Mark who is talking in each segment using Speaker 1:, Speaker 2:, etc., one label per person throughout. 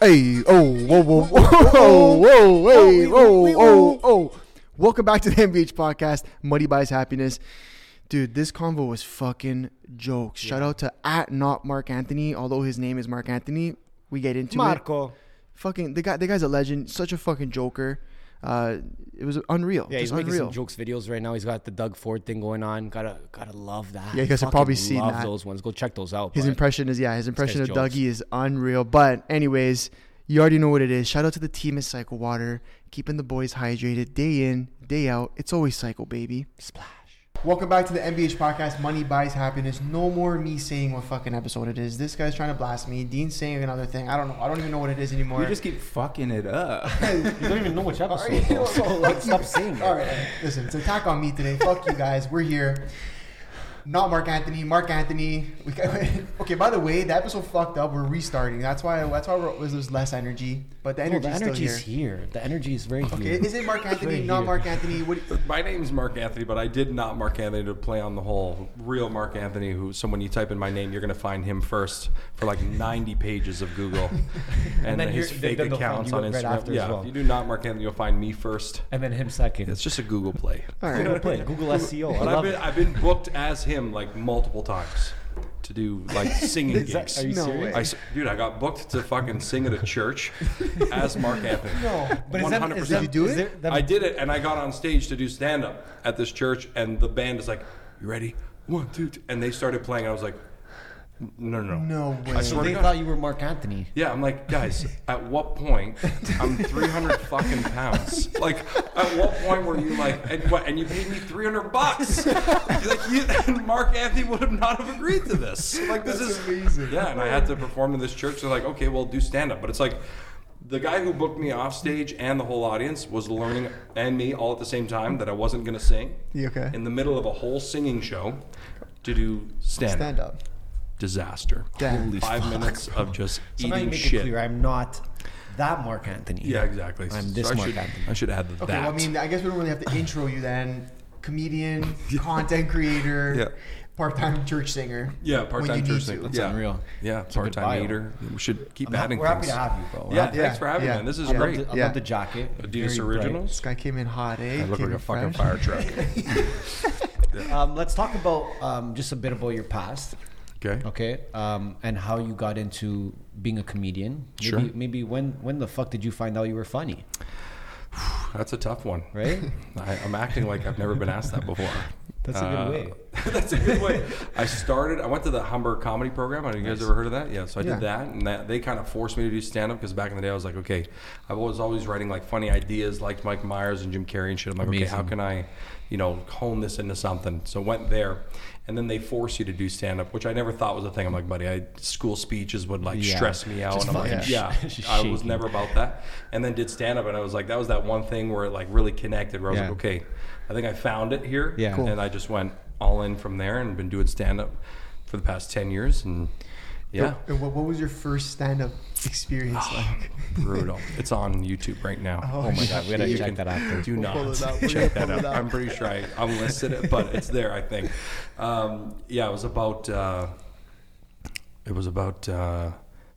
Speaker 1: Hey, oh, whoa, whoa, whoa, whoa, hey, whoa, oh, oh. Welcome back to the MBH podcast, Money Buys Happiness. Dude, this convo was fucking jokes. Shout out to at not Mark Anthony, although his name is Mark Anthony. We get into it.
Speaker 2: Marco.
Speaker 1: Fucking the guy, the guy's a legend. Such a fucking joker. Uh, it was unreal.
Speaker 2: Yeah, he's making
Speaker 1: unreal.
Speaker 2: some jokes videos right now. He's got the Doug Ford thing going on. Gotta gotta love that.
Speaker 1: Yeah, you guys have probably seen
Speaker 2: love
Speaker 1: that.
Speaker 2: those ones. Go check those out.
Speaker 1: His impression is yeah, his impression of
Speaker 2: jokes.
Speaker 1: Dougie is unreal. But anyways, you already know what it is. Shout out to the team at Cycle Water, keeping the boys hydrated day in, day out. It's always cycle, baby.
Speaker 2: Splash.
Speaker 1: Welcome back to the MBH podcast. Money buys happiness. No more me saying what fucking episode it is. This guy's trying to blast me. Dean's saying another thing. I don't know. I don't even know what it is anymore.
Speaker 3: You just keep fucking it up.
Speaker 2: You don't even know which episode.
Speaker 1: Alright,
Speaker 2: though, so like, stop saying it.
Speaker 1: All right, listen, it's an attack on me today. Fuck you guys. We're here. Not Mark Anthony. Mark Anthony. We got, okay. By the way, the episode fucked up. We're restarting. That's why. That's why we're, there's less energy. But the
Speaker 2: No,
Speaker 1: energy's
Speaker 2: the
Speaker 1: still here.
Speaker 2: here. The energy is very
Speaker 1: Okay,
Speaker 2: here.
Speaker 1: is it Mark Anthony?
Speaker 2: Right
Speaker 1: Not
Speaker 2: here.
Speaker 1: Mark Anthony. What?
Speaker 3: My is Mark Anthony, but I did not Mark Anthony to play on the whole real Mark Anthony. Who, so when you type in my name, you're gonna find him first for like 90 pages of Google, and,
Speaker 2: then
Speaker 3: his fake
Speaker 2: then
Speaker 3: accounts
Speaker 2: you
Speaker 3: on
Speaker 2: right
Speaker 3: Instagram.
Speaker 2: after as
Speaker 3: yeah,
Speaker 2: well.
Speaker 3: if you do not Mark Anthony, you'll find me first.
Speaker 2: And then him second.
Speaker 3: It's just a Google play.
Speaker 1: All
Speaker 2: Google. Play, Google SEO. I
Speaker 3: But I've been
Speaker 2: it.
Speaker 3: I've been booked as him like multiple times to do like singing
Speaker 2: Is that-
Speaker 3: gigs.
Speaker 2: are you
Speaker 1: No
Speaker 2: serious?
Speaker 1: way.
Speaker 3: I s dude, I got booked to fucking sing at a church as Mark Anthony.
Speaker 1: No.
Speaker 2: But is that, is
Speaker 3: 100%.
Speaker 2: that,
Speaker 1: Did you do it?
Speaker 2: there- that-
Speaker 3: I did it, and I got on stage to do stand up at this church, and the band is like, "You ready? One, two, three. and they started playing. I was like, "No, no, no."
Speaker 1: No way.
Speaker 3: I swear to
Speaker 2: they thought you were Mark Anthony.
Speaker 3: Yeah, I'm like, guys, at what point I'm 300 fucking pounds? Like, at what point were you like, and what? And you paid me 300 bucks? like, you, and Mark Anthony would have not have agreed to this. Like, this
Speaker 1: That's
Speaker 3: is
Speaker 1: amazing.
Speaker 3: Yeah, and I had to perform in this church. They're like, okay, well, do stand up, but it's like. The guy who booked me off stage and the whole audience was learning, and me all at the same time, that I wasn't going to sing
Speaker 1: You okay?
Speaker 3: in the middle of a whole singing show to do stand up.
Speaker 1: Stand up.
Speaker 3: Disaster.
Speaker 1: Damn.
Speaker 3: Holy Five minutes of just
Speaker 2: So now you
Speaker 3: eating
Speaker 2: make
Speaker 3: shit.
Speaker 2: it clear I'm not that Mark Anthony.
Speaker 3: Yeah, exactly.
Speaker 2: I'm
Speaker 3: So
Speaker 2: this
Speaker 3: I
Speaker 2: Mark
Speaker 3: should,
Speaker 2: Anthony.
Speaker 3: I should add that.
Speaker 1: Okay. Well, I mean, I guess we don't really have to intro you then. Comedian, content creator,
Speaker 3: Yeah.
Speaker 1: part-time church singer.
Speaker 3: yeah, part-time church singer.
Speaker 1: to.
Speaker 2: That's
Speaker 3: yeah.
Speaker 2: unreal.
Speaker 3: Yeah,
Speaker 2: a good
Speaker 3: part-time
Speaker 2: bio.
Speaker 3: eater. We should keep
Speaker 2: I'm ha-
Speaker 3: adding
Speaker 2: we're happy to have you, bro.
Speaker 3: Yeah,
Speaker 1: Yeah,
Speaker 3: thanks for having
Speaker 1: yeah.
Speaker 3: me. This is
Speaker 2: I love,
Speaker 3: great.
Speaker 2: the, I
Speaker 1: Yeah.
Speaker 2: love the jacket.
Speaker 3: Adidas
Speaker 2: Very bright.
Speaker 3: Originals.
Speaker 1: This guy came in hot, eh?
Speaker 3: I look
Speaker 1: Came
Speaker 3: like a
Speaker 1: in
Speaker 3: fucking fire truck.
Speaker 2: Um, let's talk about um, just a bit about your past,
Speaker 3: Okay.
Speaker 2: okay? Um, and how you got into being a comedian. Maybe,
Speaker 3: Sure.
Speaker 2: Maybe when when the fuck did you find out you were funny?
Speaker 3: That's a tough one.
Speaker 2: Right?
Speaker 3: I, I'm acting like I've never been asked that before.
Speaker 2: That's a good
Speaker 3: Uh,
Speaker 2: way.
Speaker 3: that's a good way. I started. I went to the Humber Comedy Program. Have you guys ever heard of that? Yeah. So I
Speaker 1: Yeah.
Speaker 3: did that, and that, they kind of forced me to do stand up because back in the day I was like, okay, I was always writing like funny ideas, like Mike Myers and Jim Carrey and shit. I'm like, okay, how can I, you know, hone this into something? So went there, and then they force you to do stand up, which I never thought was a thing. I'm like, buddy, I school speeches would like
Speaker 2: Yeah.
Speaker 3: stress me out,
Speaker 2: Just
Speaker 3: and I'm like, yeah,
Speaker 2: sh-
Speaker 3: I was never about that. And then did stand up, and I was like, that was that one thing where it like really connected. Where I was
Speaker 2: Yeah.
Speaker 3: like, okay, I think I found it here.
Speaker 2: Yeah. Cool.
Speaker 3: And I just went all in from there and been doing stand up for the past 10 years. And yeah,
Speaker 1: And what, what was your first stand-up experience like?
Speaker 3: brutal. It's on YouTube right now.
Speaker 1: Oh,
Speaker 2: my God, we gotta check
Speaker 3: can-
Speaker 2: that after.
Speaker 3: Do
Speaker 1: We'll
Speaker 3: not
Speaker 1: pull it up. We're
Speaker 3: check that
Speaker 1: out.
Speaker 3: up. I'm pretty sure I unlisted it, but it's there, I think. Um, yeah, it was about, uh, it was about, uh,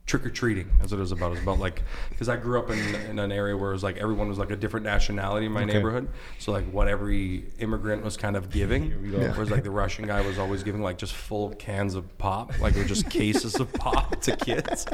Speaker 3: trick or treating. That's what it was about. It was about like, because I grew up in, in an area where it was like everyone was like a different nationality in my
Speaker 2: Okay.
Speaker 3: neighborhood. So like what every immigrant was kind of giving.
Speaker 1: Yeah.
Speaker 3: Whereas like the Russian guy was always giving like just full cans of pop, like was just cases of pop to kids.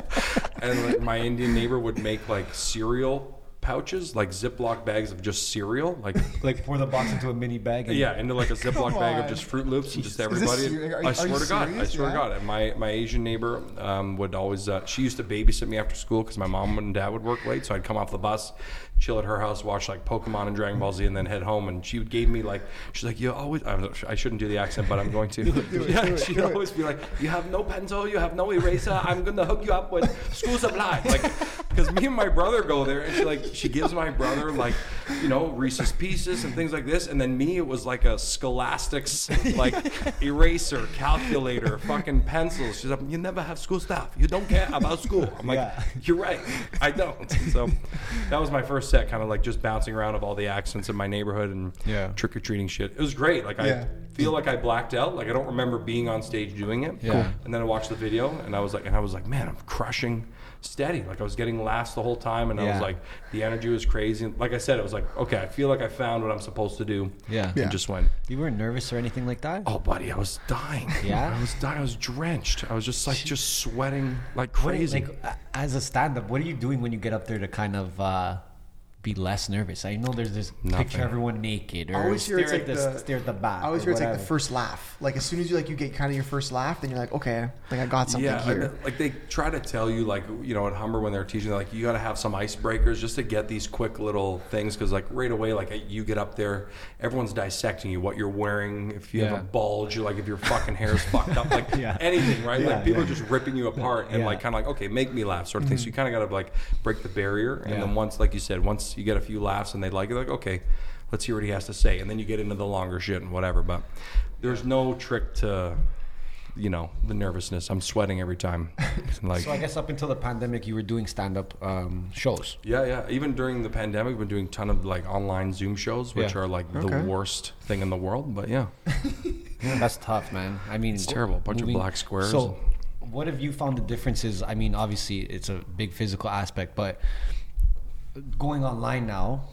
Speaker 3: And like my Indian neighbor would make like cereal pouches, like Ziploc bags of just cereal, like
Speaker 2: Like pour the box into a mini bag. And
Speaker 3: yeah, into like a Ziploc bag of just Froot Loops and just everybody.
Speaker 1: ser-
Speaker 3: I swear to God, I swear
Speaker 1: Yeah.
Speaker 3: to God. And my my Asian neighbor um, would always. Uh, she used to babysit me after school because my mom and dad would work late, so I'd come off the bus, chill at her house, watch like Pokemon and Dragon Ball Z, and then head home. And she gave me like, she's like, you always. I'm I shouldn't do the accent, but I'm going to. yeah,
Speaker 1: it,
Speaker 3: she'd
Speaker 1: it.
Speaker 3: always be like, you have no pencil, you have no eraser. I'm gonna hook you up with school supply, like, because me and my brother go there, and she like she gives my brother like, you know, Reese's Pieces and things like this, and then me it was like a Scholastics like eraser, calculator, fucking pencils. She's like, you never have school stuff. You don't care about school. I'm like,
Speaker 2: Yeah.
Speaker 3: you're right, I don't. So that was my first first set, kind of like just bouncing around of all the accents in my neighborhood and
Speaker 2: Yeah.
Speaker 3: trick or treating shit. It was great. Like
Speaker 1: Yeah.
Speaker 3: I feel like I blacked out. Like I don't remember being on stage doing it.
Speaker 2: Yeah. Cool.
Speaker 3: And then I watched the video and I was like, and I was like, man, I'm crushing steady. Like I was getting last the whole time, and I was like, the energy was crazy. And Like I said, it was like, okay, I feel like I found what I'm supposed to do.
Speaker 2: Yeah.
Speaker 1: Yeah.
Speaker 3: And just went.
Speaker 2: You weren't nervous or anything like that?
Speaker 3: Oh, buddy, I was dying.
Speaker 2: Yeah?
Speaker 3: I was dying. I was drenched. I was just like, just sweating like
Speaker 2: What-
Speaker 3: crazy.
Speaker 2: Like, as a stand-up, what are you doing when you get up there to kind of uh, be less nervous? I know there's this picture
Speaker 3: Nothing.
Speaker 2: everyone naked or
Speaker 1: always hear
Speaker 2: stare
Speaker 1: it's
Speaker 2: at
Speaker 1: like
Speaker 2: the,
Speaker 1: the-
Speaker 2: stare at the back.
Speaker 1: I always hear it's like the first laugh. Like as soon as you like you get kind of your first laugh, then you're like, okay, like I got something
Speaker 3: yeah,
Speaker 1: here.
Speaker 3: and, like they try to tell you, like you know, at Humber when they're teaching, they're like you got to have some icebreakers just to get these quick little things, because like right away, like you get up there, everyone's dissecting you, what you're wearing, if you have a bulge, or like if your fucking hair's fucked up, like
Speaker 2: Yeah.
Speaker 3: anything, right?
Speaker 2: Yeah,
Speaker 3: like people
Speaker 2: yeah.
Speaker 3: are just ripping you apart and
Speaker 2: Yeah.
Speaker 3: like kind of like, okay, make me laugh, sort of thing. So mm-hmm. you kind of got to like break the barrier, and
Speaker 2: Yeah.
Speaker 3: then once, like you said, once you get a few laughs and they like it, like okay, let's hear what he has to say, and then you get into the longer shit and whatever. But there's no trick to you know the nervousness. I'm sweating every time. like
Speaker 2: So I guess up until the pandemic, you were doing stand-up um, shows.
Speaker 3: yeah, yeah. Even during the pandemic, we've been doing a ton of like online Zoom shows, which
Speaker 2: Yeah.
Speaker 3: are like
Speaker 1: Okay.
Speaker 3: the worst thing in the world. But yeah,
Speaker 2: That's tough, man. I mean,
Speaker 3: It's terrible. A bunch of black squares.
Speaker 2: So, what have you found the differences? I mean, obviously, it's a big physical aspect, but going online now,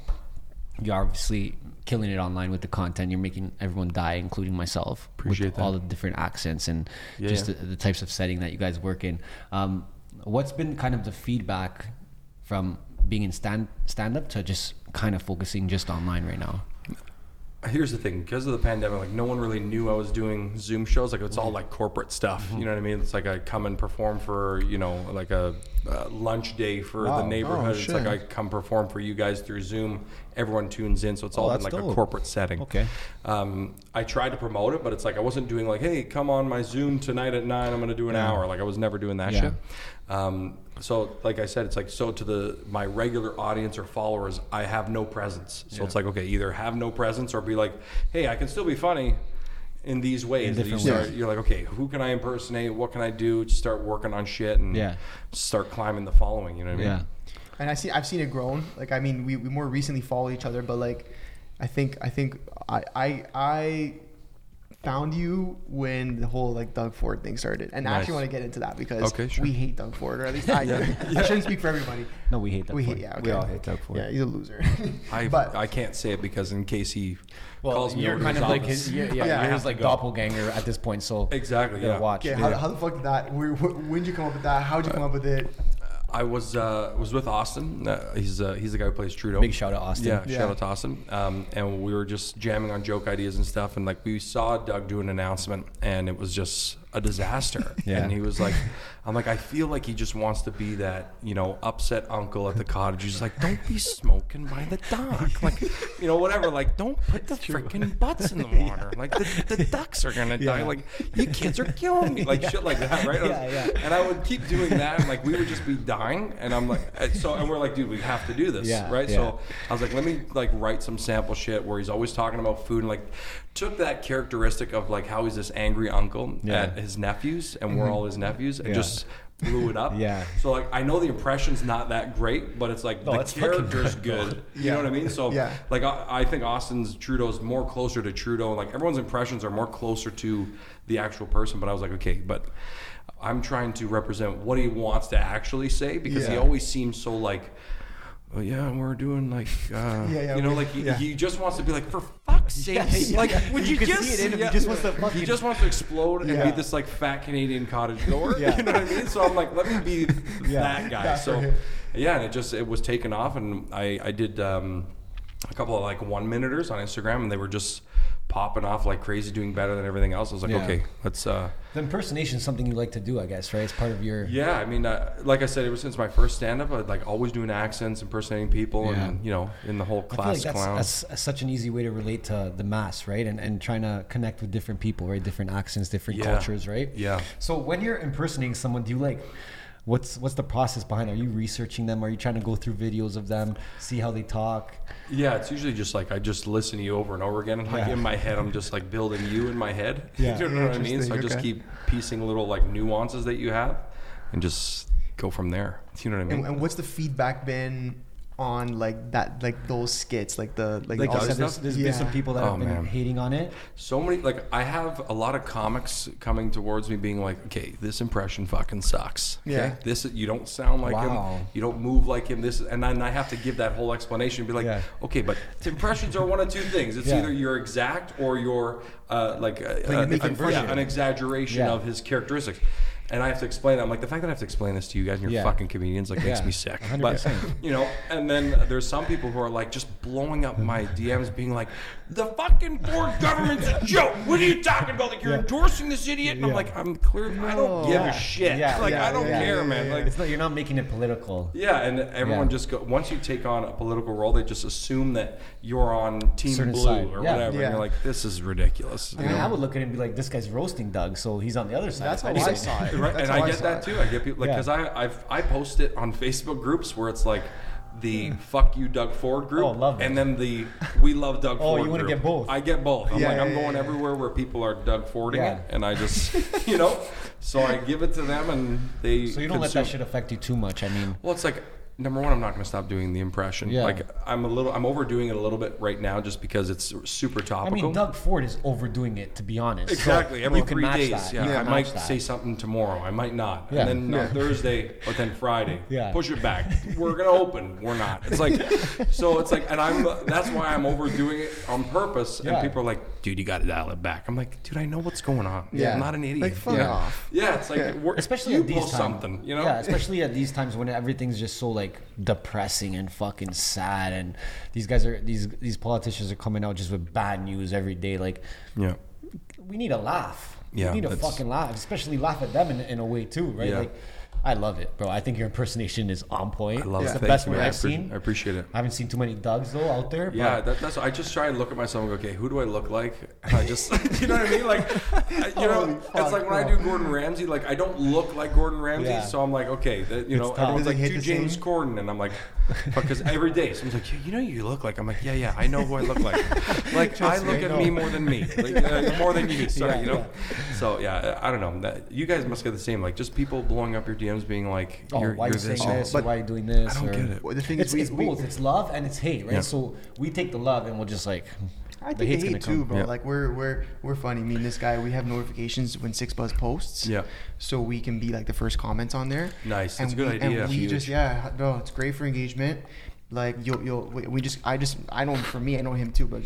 Speaker 2: you're obviously killing it online with the content. You're making everyone die, including myself,
Speaker 3: Appreciate
Speaker 2: with
Speaker 3: that.
Speaker 2: all the different accents and
Speaker 3: Yeah,
Speaker 2: just
Speaker 3: yeah.
Speaker 2: The, the types of setting that you guys work in. Um, what's been kind of the feedback from being in stand stand up to just kind of focusing just online right now?
Speaker 3: Here's the thing: because of the pandemic, like no one really knew I was doing Zoom shows. Like it's all
Speaker 2: Mm-hmm.
Speaker 3: like corporate stuff. You know what I mean? It's like I come and perform for you know like a, uh lunch day for
Speaker 2: Wow.
Speaker 3: the neighborhood.
Speaker 1: Oh,
Speaker 3: it's like. I come perform for you guys through Zoom. Everyone tunes in, so it's all in
Speaker 2: Oh,
Speaker 3: like
Speaker 2: dope.
Speaker 3: a corporate setting.
Speaker 2: Okay.
Speaker 3: Um, I tried to promote it, but it's like I wasn't doing like, hey, come on my Zoom tonight at nine. I'm going to do an hour. Like I was never doing that
Speaker 2: Yeah.
Speaker 3: shit. Um, so, like I said, it's like so to the my regular audience or followers, I have no presence. So it's like okay, either have no presence or be like, hey, I can still be funny in these ways.
Speaker 2: In
Speaker 3: you start,
Speaker 1: ways.
Speaker 3: You're like, okay, who can I impersonate? What can I do? Just start working on shit and
Speaker 2: Yeah.
Speaker 3: start climbing the following. You know what I mean?
Speaker 2: Yeah.
Speaker 1: and I see I've seen it grown. Like I mean, we, we more recently follow each other, but like I think I think I I I found you when the whole like Doug Ford thing started, and I actually want to get into that because
Speaker 3: Okay, sure.
Speaker 1: we hate Doug Ford, or at least I do. I shouldn't speak for everybody.
Speaker 2: No, we hate that.
Speaker 1: we
Speaker 2: Ford.
Speaker 1: hate yeah. Okay.
Speaker 2: We all hate Doug Ford.
Speaker 1: Yeah, he's a loser.
Speaker 3: I
Speaker 1: but
Speaker 3: I can't say it because in case he
Speaker 2: Well,
Speaker 3: calls me
Speaker 2: you're kind
Speaker 3: his
Speaker 2: of like his, yeah, yeah,
Speaker 1: Yeah.
Speaker 2: you're his like
Speaker 3: go.
Speaker 2: doppelganger at this point. So
Speaker 3: Exactly, yeah.
Speaker 2: watch.
Speaker 1: okay, how, how the fuck did that? Where, wh- when did you come up with that? How did you uh, come up with it?
Speaker 3: I was uh, was with Austin. Uh, he's uh, he's the guy who plays Trudeau.
Speaker 2: Big shout out, Austin.
Speaker 3: Yeah,
Speaker 1: Yeah.
Speaker 3: shout out to Austin. Um, and we were just jamming on joke ideas and stuff. And like we saw Doug do an announcement, and it was just a disaster.
Speaker 2: Yeah.
Speaker 3: And he was like, "I'm like, I feel like he just wants to be that you know upset uncle at the cottage. He's like, don't be smoking by the dock, like you know whatever. Like don't put the freaking butts in the water. Like the, the ducks are gonna die. Like you kids are killing me. Like shit like that, right?
Speaker 2: Yeah, yeah.
Speaker 3: And I would keep doing that, and like we would just be dying. And I'm like, uh, so and we're like, dude, we have to do this,
Speaker 2: Yeah,
Speaker 3: right?
Speaker 2: yeah.
Speaker 3: So I was like, let me like write some sample shit where he's always talking about food and like took that characteristic of like how he's this angry uncle
Speaker 2: Yeah.
Speaker 3: at his nephews and we're all his mm-hmm. nephews and
Speaker 2: Yeah.
Speaker 3: just blew it up.
Speaker 2: Yeah.
Speaker 3: So like I know the impression's not that great, but it's like
Speaker 2: No,
Speaker 3: the character's
Speaker 2: good,
Speaker 3: good. You know what I mean? So
Speaker 1: Yeah.
Speaker 3: like I, I think Austin's Trudeau's more closer to Trudeau. And like everyone's impressions are more closer to the actual person. But I was like, okay, but I'm trying to represent what he wants to actually say because he always seems so like. Oh yeah, and we're doing like, uh,
Speaker 1: Yeah, yeah,
Speaker 3: you know,
Speaker 1: we-
Speaker 3: like he,
Speaker 1: yeah.
Speaker 3: he just wants to be like, for fuck's sake,
Speaker 2: yeah,
Speaker 3: like, would
Speaker 2: You
Speaker 3: you, just,
Speaker 2: see it in him. He just wants to
Speaker 3: he just wants to explode and be this like fat Canadian cottage goer.
Speaker 2: Yeah.
Speaker 3: You know what I mean? So I'm like, let me be that guy.
Speaker 1: That's
Speaker 3: so yeah, and it just it was taken off, and I I did um, a couple of like one minuters on Instagram, and they were just popping off like crazy, doing better than everything else. I was like,
Speaker 2: Yeah.
Speaker 3: okay, let's. uh
Speaker 2: The impersonation is something you like to do, I guess, right? It's part of your.
Speaker 3: yeah, I mean, uh, like I said, ever since my first stand-up, I'd like always doing accents, impersonating people, and you know, in the whole class
Speaker 2: like that's, that's such an easy way to relate to the mass, right? And and trying to connect with different people, right? Different accents, different
Speaker 3: Yeah.
Speaker 2: cultures, right?
Speaker 3: Yeah.
Speaker 2: So when you're impersonating someone, do you like? What's what's the process behind? it? Are you researching them? Are you trying to go through videos of them, see how they talk?
Speaker 3: Yeah, it's usually just like I just listen to you over and over again, and like
Speaker 2: Yeah.
Speaker 3: in my head, I'm just like building you in my head.
Speaker 2: Yeah.
Speaker 3: you know what I mean? So I just
Speaker 1: okay.
Speaker 3: keep piecing little like nuances that you have, and just go from there. You know what I mean?
Speaker 1: And, and what's the feedback been on like that, like those skits, like the like,
Speaker 3: Like
Speaker 1: all
Speaker 3: does
Speaker 2: there's, there's
Speaker 1: yeah.
Speaker 2: been some people that
Speaker 3: Oh,
Speaker 2: have been
Speaker 3: man.
Speaker 2: hating on it.
Speaker 3: So many like I have a lot of comics coming towards me being like, okay, this impression fucking sucks. Okay?
Speaker 1: Yeah.
Speaker 3: This you don't sound like
Speaker 2: Wow.
Speaker 3: him. You don't move like him. This and then I have to give that whole explanation and be like,
Speaker 2: Yeah.
Speaker 3: okay, but impressions are one of two things. It's
Speaker 2: Yeah.
Speaker 3: either you're exact or you're uh, like uh,
Speaker 1: you're
Speaker 3: uh, an- yeah, an exaggeration
Speaker 2: Yeah.
Speaker 3: of his characteristics. And I have to explain. I'm like the fact that I have to explain this to you guys and you're
Speaker 2: Yeah.
Speaker 3: fucking comedians like makes
Speaker 2: Yeah,
Speaker 3: me sick.
Speaker 2: 100%.
Speaker 3: But you know, and then there's some people who are like just blowing up my DMs, being like, "The fucking Ford government's a joke. What are you talking about? Like you're
Speaker 2: Yeah.
Speaker 3: endorsing this idiot?" And I'm like, "I'm clear. I don't give
Speaker 2: Yeah.
Speaker 3: a shit.
Speaker 2: Yeah,
Speaker 3: like
Speaker 2: yeah,
Speaker 3: I don't
Speaker 2: yeah,
Speaker 3: care,
Speaker 1: yeah,
Speaker 3: man.
Speaker 1: yeah,
Speaker 3: Like
Speaker 2: It's not you're not making it political.
Speaker 3: yeah, and everyone
Speaker 2: Yeah.
Speaker 3: just go once you take on a political role, they just assume that you're on Team
Speaker 2: Certain
Speaker 3: Blue
Speaker 2: side.
Speaker 3: or
Speaker 2: Yeah.
Speaker 3: whatever.
Speaker 1: Yeah.
Speaker 3: And you're like, this is ridiculous.
Speaker 2: I mean,
Speaker 3: know?
Speaker 2: I would look at it and be like, this guy's roasting Doug, so he's on the other side.
Speaker 1: That's how I saw it.
Speaker 3: Right,
Speaker 1: That's
Speaker 3: and I get that too. I get people like because I I've, I post it on Facebook groups where it's like the "fuck you Doug Ford" group,
Speaker 2: Oh, love that.
Speaker 3: and then the "we love Doug
Speaker 2: Oh,
Speaker 3: Ford."
Speaker 2: you wanna
Speaker 3: group.
Speaker 2: get both.
Speaker 3: I get both. I'm
Speaker 1: Yeah,
Speaker 3: like
Speaker 1: yeah,
Speaker 3: I'm
Speaker 1: yeah,
Speaker 3: going
Speaker 1: yeah.
Speaker 3: everywhere where people are Doug Fording
Speaker 2: Yeah.
Speaker 3: it, and I just you know, so I give it to them, and they.
Speaker 2: So you don't let that
Speaker 3: consume-
Speaker 2: shit affect you too much. I mean,
Speaker 3: Well, it's like number one, I'm not going to stop doing the impression.
Speaker 2: Yeah.
Speaker 3: Like I'm a little, I'm overdoing it a little bit right now, just because it's super topical.
Speaker 2: I mean, Doug Ford is overdoing it, to be honest. So
Speaker 3: Exactly. Every three
Speaker 2: match
Speaker 3: days.
Speaker 2: that.
Speaker 3: Yeah.
Speaker 2: You
Speaker 3: I might
Speaker 2: that.
Speaker 3: say something tomorrow. I might not.
Speaker 2: Yeah.
Speaker 3: And then uh,
Speaker 1: Yeah.
Speaker 3: on Thursday, but then Friday.
Speaker 2: Yeah.
Speaker 3: Push it back. We're gonna open. We're not. It's like, so it's like, and I'm. That's why I'm overdoing it on purpose.
Speaker 2: Yeah.
Speaker 3: And people are like, "Dude, you got to dial it back." I'm like, "Dude, I know what's going on.
Speaker 1: Yeah.
Speaker 3: I'm not an idiot.
Speaker 1: Like, fuck
Speaker 3: yeah.
Speaker 1: off.
Speaker 3: Yeah. It's like,
Speaker 1: Yeah.
Speaker 2: especially
Speaker 3: you
Speaker 2: at these
Speaker 3: post
Speaker 2: times.
Speaker 3: something. You know.
Speaker 2: Yeah, especially at these times when everything's just so like depressing and fucking sad, and these guys are these these politicians are coming out just with bad news every day. Like,
Speaker 3: Yeah.
Speaker 2: we need a laugh.
Speaker 3: Yeah,
Speaker 2: we need a fucking laugh, especially laugh at them in, in a way too, right?
Speaker 3: Yeah.
Speaker 2: Like, I love it, bro. I think your impersonation is on point.
Speaker 3: I love
Speaker 2: it's
Speaker 3: it.
Speaker 2: the
Speaker 3: Thank
Speaker 2: best
Speaker 3: you,
Speaker 2: one.
Speaker 3: I
Speaker 2: I've seen.
Speaker 3: I appreciate it.
Speaker 2: I haven't seen too many Dougs though out there.
Speaker 3: Yeah, that, that's. I just try to look at myself and go, okay, who do I look like? And I just, you know what I mean? Like, you know,
Speaker 1: Holy
Speaker 3: it's like when I do Gordon Ramsay, like I don't look like Gordon Ramsay,
Speaker 2: Yeah.
Speaker 3: so I'm like, okay, that, you know,
Speaker 2: tough.
Speaker 3: everyone's like, do James
Speaker 1: same?
Speaker 3: Corden, and I'm like, because every day someone's like, yeah, you know, who you look like. I'm like, yeah, yeah, I know who I look like. Like I look at
Speaker 1: know.
Speaker 3: me more than me, like, uh, more than you. Sorry,
Speaker 2: Yeah,
Speaker 3: you know. So yeah, I don't know. That you guys must get the same. Like just people blowing up your DMs, being like,
Speaker 2: oh,
Speaker 3: you're,
Speaker 2: why are
Speaker 3: you're
Speaker 2: you saying
Speaker 3: this.
Speaker 2: this?
Speaker 1: But
Speaker 2: or why are you doing this?
Speaker 3: I don't
Speaker 2: or-
Speaker 3: get it.
Speaker 1: Well, the thing
Speaker 2: It's,
Speaker 1: is, we,
Speaker 2: it's
Speaker 1: we-
Speaker 2: both. It's love and it's hate, right?
Speaker 3: Yeah.
Speaker 2: So we take the love and we'll just like.
Speaker 1: I
Speaker 2: the
Speaker 1: think
Speaker 2: hate's
Speaker 1: they
Speaker 2: gonna
Speaker 1: hate too,
Speaker 2: come.
Speaker 1: bro.
Speaker 3: Yeah.
Speaker 1: Like we're we're we're funny. Me and this guy, we have notifications when 6ixBuzz posts.
Speaker 3: Yeah.
Speaker 1: So we can be like the first comments on there.
Speaker 3: Nice. That's
Speaker 1: And
Speaker 3: a good
Speaker 1: we,
Speaker 3: idea.
Speaker 1: And we
Speaker 3: Huge.
Speaker 1: just yeah, no, it's great for engagement. Like you'll you'll we, we just I just I know for me I know him too, but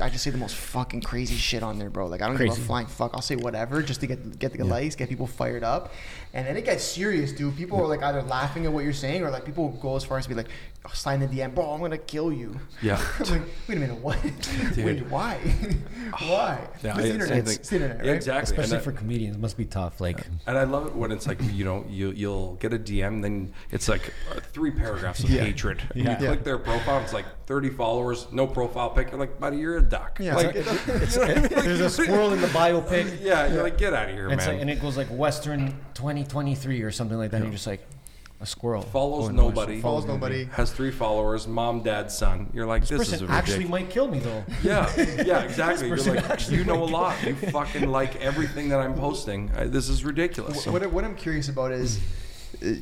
Speaker 1: I just say the most fucking crazy shit on there, bro. Like I don't give
Speaker 2: Crazy.
Speaker 1: a flying fuck. I'll say whatever just to get get the likes, get people fired up, and then it gets serious, dude. People are like either laughing at what you're saying or like people go as far as to be like, oh, sign the DM, bro. I'm gonna kill you.
Speaker 3: Yeah.
Speaker 1: I'm like, wait a minute, what? Wait, why? why?
Speaker 3: Yeah,
Speaker 1: But
Speaker 3: I-
Speaker 1: it's the internet. It's the internet,
Speaker 3: Yeah,
Speaker 1: right?
Speaker 3: exactly.
Speaker 2: Especially
Speaker 3: that-
Speaker 2: for comedians, it must be tough. Like,
Speaker 3: And I love it when it's like you know you you'll get a DM, then it's like uh, three paragraphs of
Speaker 1: Yeah.
Speaker 3: hatred. And
Speaker 2: Yeah.
Speaker 3: You click their profile, it's like thirty followers, no profile pic. You're like, buddy, you're a duck.
Speaker 1: Yeah,
Speaker 3: like,
Speaker 1: it's like-
Speaker 3: you know what I mean? Like,
Speaker 2: there's a squirrel in the biopic.
Speaker 3: Yeah, you're like, get out of here,
Speaker 2: And,
Speaker 3: man.
Speaker 2: like, and it goes like Western 2023 or something like that. And you're just like, a squirrel.
Speaker 3: Follows
Speaker 2: going
Speaker 3: nobody.
Speaker 1: Follows nobody.
Speaker 3: Has three followers, mom, dad, son. You're like, this, is
Speaker 2: Person
Speaker 3: ridiculous.
Speaker 2: actually might kill me though.
Speaker 3: Yeah, yeah, exactly. You're like, you know a lot. You fucking like everything that I'm posting. I, this is ridiculous. So-
Speaker 1: What, what I'm curious about is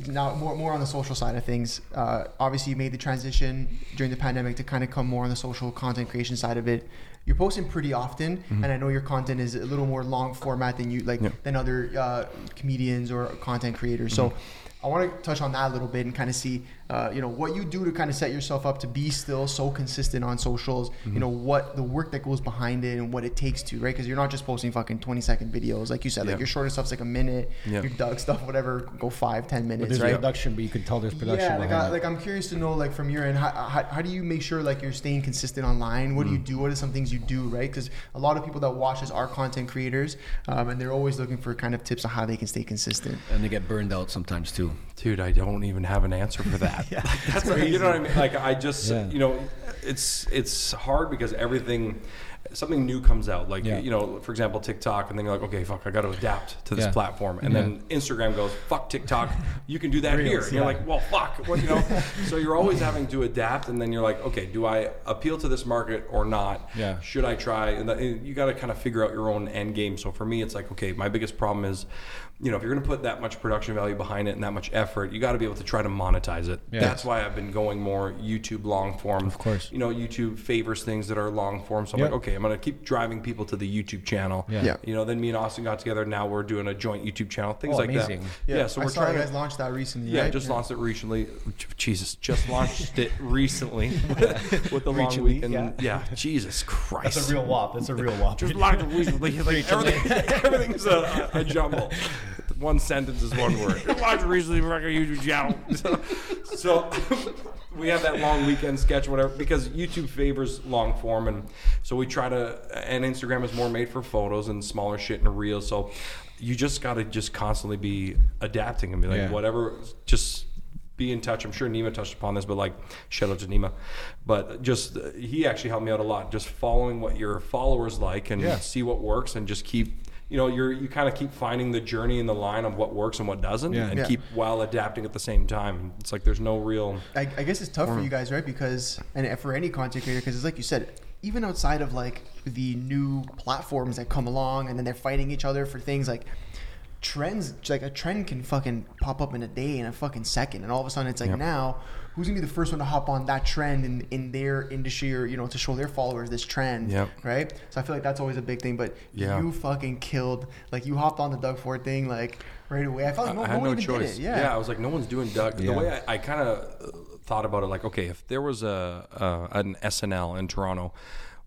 Speaker 1: now more more on the social side of things. Uh, obviously, you made the transition during the pandemic to kind of come more on the social content creation side of it. You're posting pretty often, and I know your content is a little more long format than you like
Speaker 3: Yeah.
Speaker 1: than other uh, comedians or content creators. So. I want to touch on that a little bit and kind of see, uh, you know, what you do to kind of set yourself up to be still so consistent on socials. You know, what the work that goes behind it and what it takes to, right? Because you're not just posting fucking 20 second videos, like you said.
Speaker 3: Yeah.
Speaker 1: Like your shorter stuff's like a minute.
Speaker 3: Yeah.
Speaker 1: Your Doug stuff, whatever, go five, ten
Speaker 2: But
Speaker 1: minutes,
Speaker 2: there's
Speaker 1: right?
Speaker 2: production, but you could tell there's production.
Speaker 1: Yeah, like, I, like i'm curious to know, like from your end, how, how, how do you make sure like you're staying consistent online? What do
Speaker 3: Mm.
Speaker 1: you do? What are some things you do, right? Because a lot of people that watch us are content creators, um, and they're always looking for kind of tips on how they can stay consistent.
Speaker 2: and they get burned out sometimes too.
Speaker 3: Dude i don't even have an answer for that
Speaker 2: Yeah,
Speaker 3: Like, that's you know what i mean like i just
Speaker 2: Yeah.
Speaker 3: you know it's it's hard because everything something new comes out, like
Speaker 2: Yeah.
Speaker 3: you know, for example, TikTok, and then you're like, okay, fuck, I got to adapt to this
Speaker 2: Yeah.
Speaker 3: platform, and then Instagram goes, fuck TikTok, you can do that here, and you're like, well, fuck, what you know? so you're always having to adapt, and then you're like, okay, do I appeal to this market or not?
Speaker 2: Yeah.
Speaker 3: Should I try? And, that, and you got to kind of figure out your own end game. So for me, it's like, okay, my biggest problem is, you know, if you're going to put that much production value behind it and that much effort, you got to be able to try to monetize it.
Speaker 2: Yeah.
Speaker 3: That's why I've been going more YouTube long form.
Speaker 2: Of course.
Speaker 3: You know, YouTube favors things that are long form. So I'm
Speaker 2: Yep.
Speaker 3: like, okay, I'm going to keep driving people to the YouTube channel.
Speaker 2: Yeah.
Speaker 1: Yeah.
Speaker 3: You know, then me and Austin got together. Now we're doing a joint YouTube channel. Things
Speaker 2: Oh,
Speaker 3: like
Speaker 2: amazing.
Speaker 3: that. Yeah. so
Speaker 1: I
Speaker 3: we're
Speaker 1: saw
Speaker 3: trying
Speaker 1: you
Speaker 3: to.
Speaker 1: launch that recently.
Speaker 3: Yeah,
Speaker 1: right?
Speaker 3: just launched it recently. Oh, Jesus, just launched it recently with the long
Speaker 2: Recently,
Speaker 3: weekend.
Speaker 2: yeah.
Speaker 3: Yeah. Jesus Christ.
Speaker 2: That's a real wop. That's a real wop.
Speaker 3: Just launched it recently. Like everything, everything's a, a jumble. One sentence is one word. Just launched it recently for a YouTube channel. So, so we have that long weekend sketch, whatever, because YouTube favors long form, and so we try to. And Instagram is more made for photos and smaller shit and reels. So you just got to just constantly be adapting and be like,
Speaker 2: Yeah.
Speaker 3: whatever, just be in touch. I'm sure Nima touched upon this, but like, shout out to Nima. But just uh, he actually helped me out a lot. Just following what your followers like and
Speaker 2: Yeah.
Speaker 3: see what works, and just keep. You know, you're you kind of keep finding the journey and the line of what works and what doesn't,
Speaker 2: Yeah.
Speaker 3: and
Speaker 1: Yeah.
Speaker 3: keep while adapting at the same time. It's like there's no real.
Speaker 1: I, I guess it's tough for you guys, right? Because and for any content creator, because it's like you said, even outside of like the new platforms that come along, and then they're fighting each other for things like trends. Like a trend can fucking pop up in a day, in a fucking second, and all of a sudden it's like
Speaker 3: Yep.
Speaker 1: now who's gonna be the first one to hop on that trend in, in their industry or you know to show their followers this trend,
Speaker 3: Yep.
Speaker 1: right? So I feel like that's always a big thing. But
Speaker 3: Yeah.
Speaker 1: you fucking killed. Like you hopped on the Doug Ford thing like right away. I felt like no,
Speaker 3: I
Speaker 1: no
Speaker 3: had
Speaker 1: one
Speaker 3: no
Speaker 1: even
Speaker 3: choice.
Speaker 1: did it. Yeah.
Speaker 3: I was like, no one's doing Doug.
Speaker 2: Yeah.
Speaker 3: The way I, I kind of uh, thought about it, like, okay, if there was a, a an SNL in Toronto,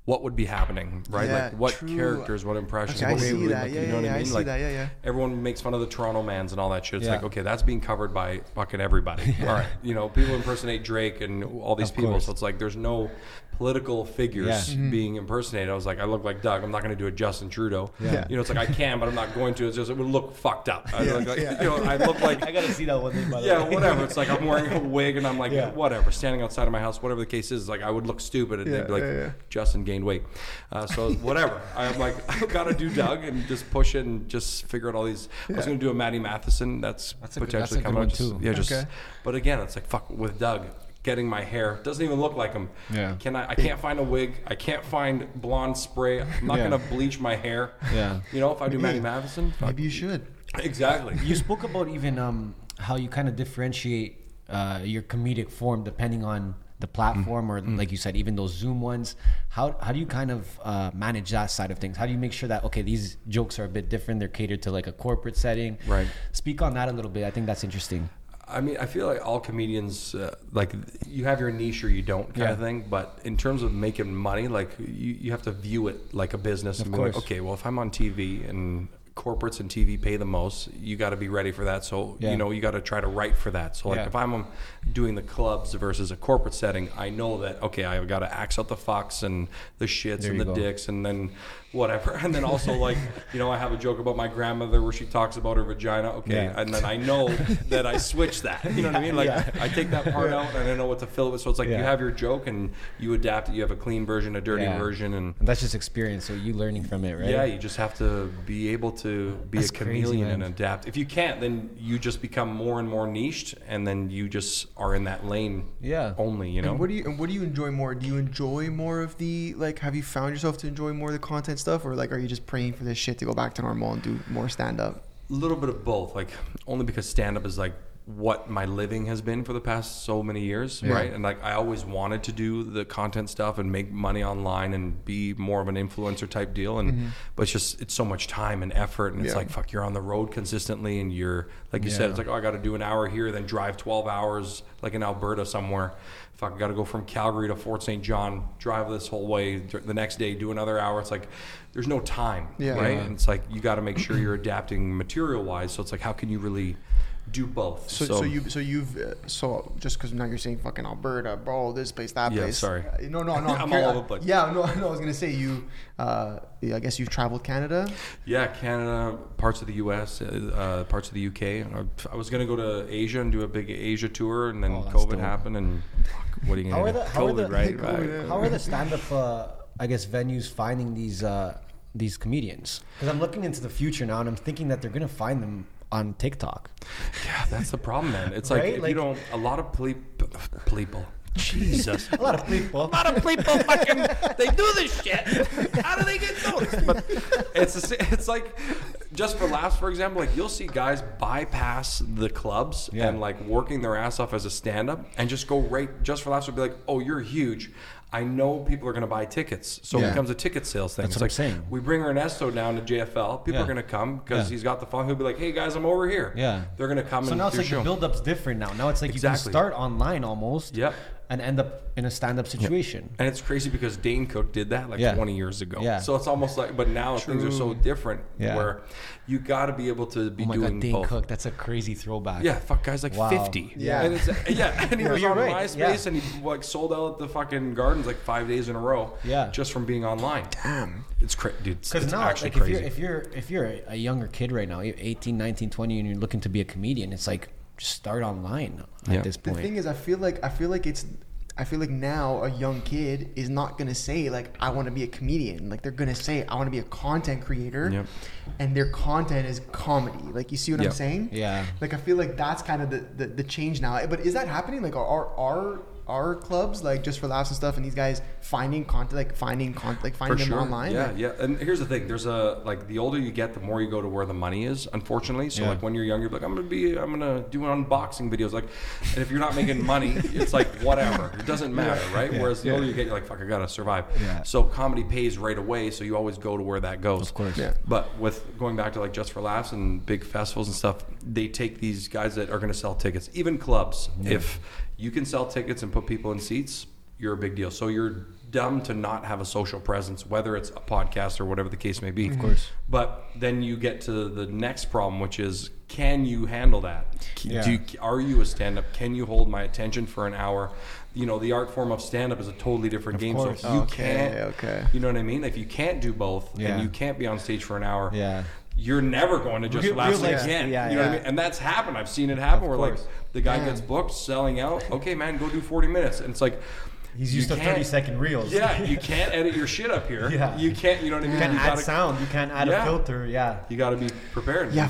Speaker 3: what would be happening, right?
Speaker 1: Yeah,
Speaker 3: like, what
Speaker 1: true.
Speaker 3: characters, what impressions?
Speaker 1: Okay, I
Speaker 3: what
Speaker 1: see
Speaker 3: we
Speaker 1: that.
Speaker 3: look-
Speaker 1: Yeah,
Speaker 3: you know
Speaker 1: yeah,
Speaker 3: what I
Speaker 1: I
Speaker 3: mean?
Speaker 1: see
Speaker 3: like,
Speaker 1: that. Yeah, yeah.
Speaker 3: Everyone makes fun of the Toronto mans and all that shit. It's
Speaker 2: Yeah.
Speaker 3: like, okay, that's being covered by fucking everybody. All right, you know, people impersonate Drake and all these
Speaker 2: Of
Speaker 3: people,
Speaker 2: course.
Speaker 3: so it's like there's no political figures.
Speaker 1: Mm-hmm.
Speaker 3: being impersonated. I was like, I look like Doug. I'm not going to do a Justin Trudeau.
Speaker 1: Yeah.
Speaker 3: You know, it's like I can, but I'm not going to. It's just it would look fucked up. I
Speaker 1: Yeah,
Speaker 3: look like, you know, I look like
Speaker 2: I gotta see that one. Thing, by the way.
Speaker 3: yeah,
Speaker 2: way.
Speaker 3: whatever. It's like I'm wearing a wig and I'm like, whatever, standing outside of my house, whatever the case is. Like I would look stupid and they'd be like. Justin gained weight. Uh, so whatever. I'm like, I gotta do Doug and just push it and just figure out all these. I was gonna do a Matty Matheson. That's,
Speaker 2: That's a good-
Speaker 3: potentially
Speaker 2: that's
Speaker 3: coming
Speaker 2: one
Speaker 3: out. Just-
Speaker 2: too.
Speaker 3: Yeah, just.
Speaker 1: Okay.
Speaker 3: But again, it's like fuck with Doug. Getting my hair doesn't even look like him.
Speaker 2: Yeah.
Speaker 3: Can I? I can't find a wig. I can't find blonde spray. I'm not
Speaker 2: Yeah.
Speaker 3: gonna bleach my hair.
Speaker 2: Yeah.
Speaker 3: You know, if I do
Speaker 1: Matty
Speaker 3: Matheson, fuck.
Speaker 1: Maybe you should.
Speaker 3: exactly.
Speaker 2: You spoke about even um, how you kind of differentiate uh, your comedic form depending on the platform, or like you said, even those Zoom ones. How how do you kind of uh, manage that side of things? How do you make sure that okay, these jokes are a bit different? They're catered to like a corporate setting.
Speaker 3: Right.
Speaker 2: Speak on that a little bit. I think that's interesting.
Speaker 3: I mean, I feel like all comedians, uh, like you have your niche or you don't kind
Speaker 2: Yeah.
Speaker 3: of thing. But in terms of making money, like you, you have to view it like a business.
Speaker 2: Of
Speaker 3: be like,
Speaker 2: course.
Speaker 3: okay, well, if I'm on TV and corporates and TV pay the most, you got to be ready for that. So
Speaker 2: Yeah.
Speaker 3: you know, you got to try to write for that. So like,
Speaker 2: Yeah.
Speaker 3: if I'm um, doing the clubs versus a corporate setting, I know that okay, I've got to axe out the fucks and the shits
Speaker 2: There
Speaker 3: and the
Speaker 2: go.
Speaker 3: dicks and then whatever. And then also like, you know, I have a joke about my grandmother where she talks about her vagina. Okay,
Speaker 2: Yeah.
Speaker 3: and then I know that I switch that. You know what I mean? Like
Speaker 2: Yeah.
Speaker 3: I take that part out and I know what to fill it with. So it's like you have your joke and you adapt it. You have a clean version, a dirty
Speaker 2: Yeah.
Speaker 3: version, and
Speaker 2: And that's just experience. So you learning from it, right?
Speaker 3: yeah, you just have to be able to be
Speaker 2: That's
Speaker 3: a chameleon
Speaker 2: man.
Speaker 3: and adapt. If you can't, then you just become more and more niched, and then you just are in that lane
Speaker 2: Yeah.
Speaker 3: only. You know?
Speaker 1: And what do you and what do you enjoy more? Do you enjoy more of the like? Have you found yourself to enjoy more of the content stuff, or like are you just praying for this shit to go back to normal and do more stand up?
Speaker 3: A little bit of both, like only because stand up is like what my living has been for the past so many years,
Speaker 1: Yeah.
Speaker 3: right? And like I always wanted to do the content stuff and make money online and be more of an influencer type deal and mm-hmm. but it's just it's so much time and effort and it's like fuck you're on the road consistently and you're like you said it's like oh I got to do an hour here then drive 12 hours like in Alberta somewhere. Fuck I got to go from Calgary to Fort St. John, drive this whole way the next day do another hour. It's like there's no time,
Speaker 1: Yeah.
Speaker 3: right?
Speaker 1: Yeah.
Speaker 3: And it's like you got to make sure you're adapting material wise. So it's like, how can you really do both?
Speaker 1: So, so, you so you've uh, so just because now you're saying fucking Alberta, bro, this place, that
Speaker 3: Yeah,
Speaker 1: place.
Speaker 3: sorry.
Speaker 1: Uh, No, no, no.
Speaker 3: I'm
Speaker 1: curi-
Speaker 3: all over the place.
Speaker 1: Yeah, no, no. I was gonna say you. Uh, yeah, I guess you've traveled Canada.
Speaker 3: yeah, Canada, parts of the U.S., uh, parts of the U.K. I, I was gonna go to Asia and do a big Asia tour, and then
Speaker 2: Oh,
Speaker 3: COVID
Speaker 2: dope.
Speaker 3: happened, and fuck, what are you gonna
Speaker 2: are
Speaker 3: do?
Speaker 2: the how are
Speaker 3: COVID,
Speaker 2: the
Speaker 3: right?
Speaker 1: COVID,
Speaker 3: right.
Speaker 1: yeah.
Speaker 2: how are the stand up uh, I guess venues finding these uh, these comedians? Because I'm looking into the future now, and I'm thinking that they're gonna find them on TikTok.
Speaker 3: Yeah, that's the problem, man. It's like
Speaker 2: Right?
Speaker 3: if
Speaker 2: Like-
Speaker 3: you don't, a lot of ple- people. Jesus.
Speaker 2: A lot of people.
Speaker 3: a lot of people fucking they do this shit. How do they get noticed? But it's the sa- it's like just for laughs, for example, like you'll see guys bypass the clubs
Speaker 2: Yeah.
Speaker 3: and like working their ass off as a stand-up and just go right just for laughs would be like, oh, you're huge. I know people are going to buy tickets, so it
Speaker 1: Yeah.
Speaker 3: becomes a ticket sales thing.
Speaker 2: That's
Speaker 3: it's
Speaker 2: what
Speaker 3: like
Speaker 2: I'm saying.
Speaker 3: we bring Ernesto down to JFL. People
Speaker 2: Yeah.
Speaker 3: are going to come because
Speaker 2: Yeah.
Speaker 3: he's got the phone. He'll be like, "Hey guys, I'm over here."
Speaker 2: Yeah.
Speaker 3: they're going to come.
Speaker 2: So now it's like
Speaker 3: your
Speaker 2: the
Speaker 3: show.
Speaker 2: build-up's different now. Now it's like you can start online almost.
Speaker 3: Yep.
Speaker 2: And end up in a stand-up situation.
Speaker 3: And it's crazy because Dane Cook did that like
Speaker 2: Yeah.
Speaker 3: 20 years ago.
Speaker 2: Yeah.
Speaker 3: So it's almost like, but now things are so different
Speaker 2: Yeah.
Speaker 3: where you got to be able to be
Speaker 2: Oh my
Speaker 3: doing
Speaker 2: god, Dane
Speaker 3: both.
Speaker 2: Cook, that's a crazy throwback.
Speaker 3: Yeah, fuck, guys like
Speaker 2: Wow.
Speaker 3: 50.
Speaker 1: Yeah.
Speaker 3: And it's, uh, yeah, and he was on
Speaker 2: right,
Speaker 3: MySpace
Speaker 2: yeah.
Speaker 3: and he like sold out the fucking gardens like five days in a row.
Speaker 2: Yeah.
Speaker 3: Just from being online.
Speaker 1: Damn.
Speaker 3: It's crazy, dude. It's,
Speaker 2: Because
Speaker 3: it's
Speaker 2: now,
Speaker 3: actually
Speaker 2: like, if
Speaker 3: crazy.
Speaker 2: you're if you're if you're a, a younger kid right now, you're 18, 19, 20, and you're looking to be a comedian, it's like just start online at
Speaker 3: Yeah.
Speaker 2: this point.
Speaker 1: The thing is, I feel like I feel like it's. I feel like now a young kid is not gonna say like I want to be a comedian. Like they're gonna say I want to be a content creator,
Speaker 3: Yep.
Speaker 1: and their content is comedy. Like you see what I'm saying?
Speaker 2: Yeah.
Speaker 1: Like I feel like that's kind of the, the the change now. But is that happening? Like are are are clubs like just for laughs and stuff, and these guys finding content, like finding content, like finding
Speaker 3: For
Speaker 1: them
Speaker 3: sure.
Speaker 1: online?
Speaker 3: Yeah,
Speaker 1: Like,
Speaker 3: yeah. And here's the thing: there's a like the older you get, the more you go to where the money is. Unfortunately, so
Speaker 2: Yeah.
Speaker 3: like when you're younger, you're like I'm gonna be, I'm gonna do unboxing videos. Like, and if you're not making money, it's like whatever. It doesn't matter, right? Whereas the older you get, you're like, fuck, I gotta survive.
Speaker 2: Yeah.
Speaker 3: So comedy pays right away, so you always go to where that goes.
Speaker 2: Of course.
Speaker 1: Yeah.
Speaker 3: But with going back to like Just for Laughs and big festivals and stuff, they take these guys that are going to sell tickets, even clubs. If you can sell tickets and put people in seats, you're a big deal. So you're dumb to not have a social presence, whether it's a podcast or whatever the case may be. Of
Speaker 2: course.
Speaker 3: But then you get to the next problem, which is, can you handle that?
Speaker 2: Yeah.
Speaker 3: Do you, are you a stand-up? Can you hold my attention for an hour? You know, the art form of stand-up is a totally different game.
Speaker 2: course.
Speaker 3: So if you
Speaker 1: Okay,
Speaker 3: can't,
Speaker 1: okay.
Speaker 3: you know what I mean? If you can't do both,
Speaker 2: Yeah.
Speaker 3: and you can't be on stage for an hour,
Speaker 2: Yeah.
Speaker 3: You're never going to just
Speaker 2: Real-
Speaker 3: relax
Speaker 2: real life-
Speaker 3: again.
Speaker 2: yeah,
Speaker 3: you know what I
Speaker 2: yeah.
Speaker 3: mean? And that's happened. I've seen it happen where like the guy gets booked, selling out. Okay, man, go do 40 minutes. And it's like
Speaker 2: He's
Speaker 3: you
Speaker 2: used to 30 second reels.
Speaker 3: Yeah, you can't edit your shit up here.
Speaker 2: Yeah.
Speaker 3: You can't. You know what I mean?
Speaker 2: You can't
Speaker 3: you
Speaker 2: add
Speaker 3: gotta,
Speaker 2: sound. You can't add
Speaker 3: Yeah.
Speaker 2: a filter. Yeah.
Speaker 3: You got to be prepared.
Speaker 1: Yeah.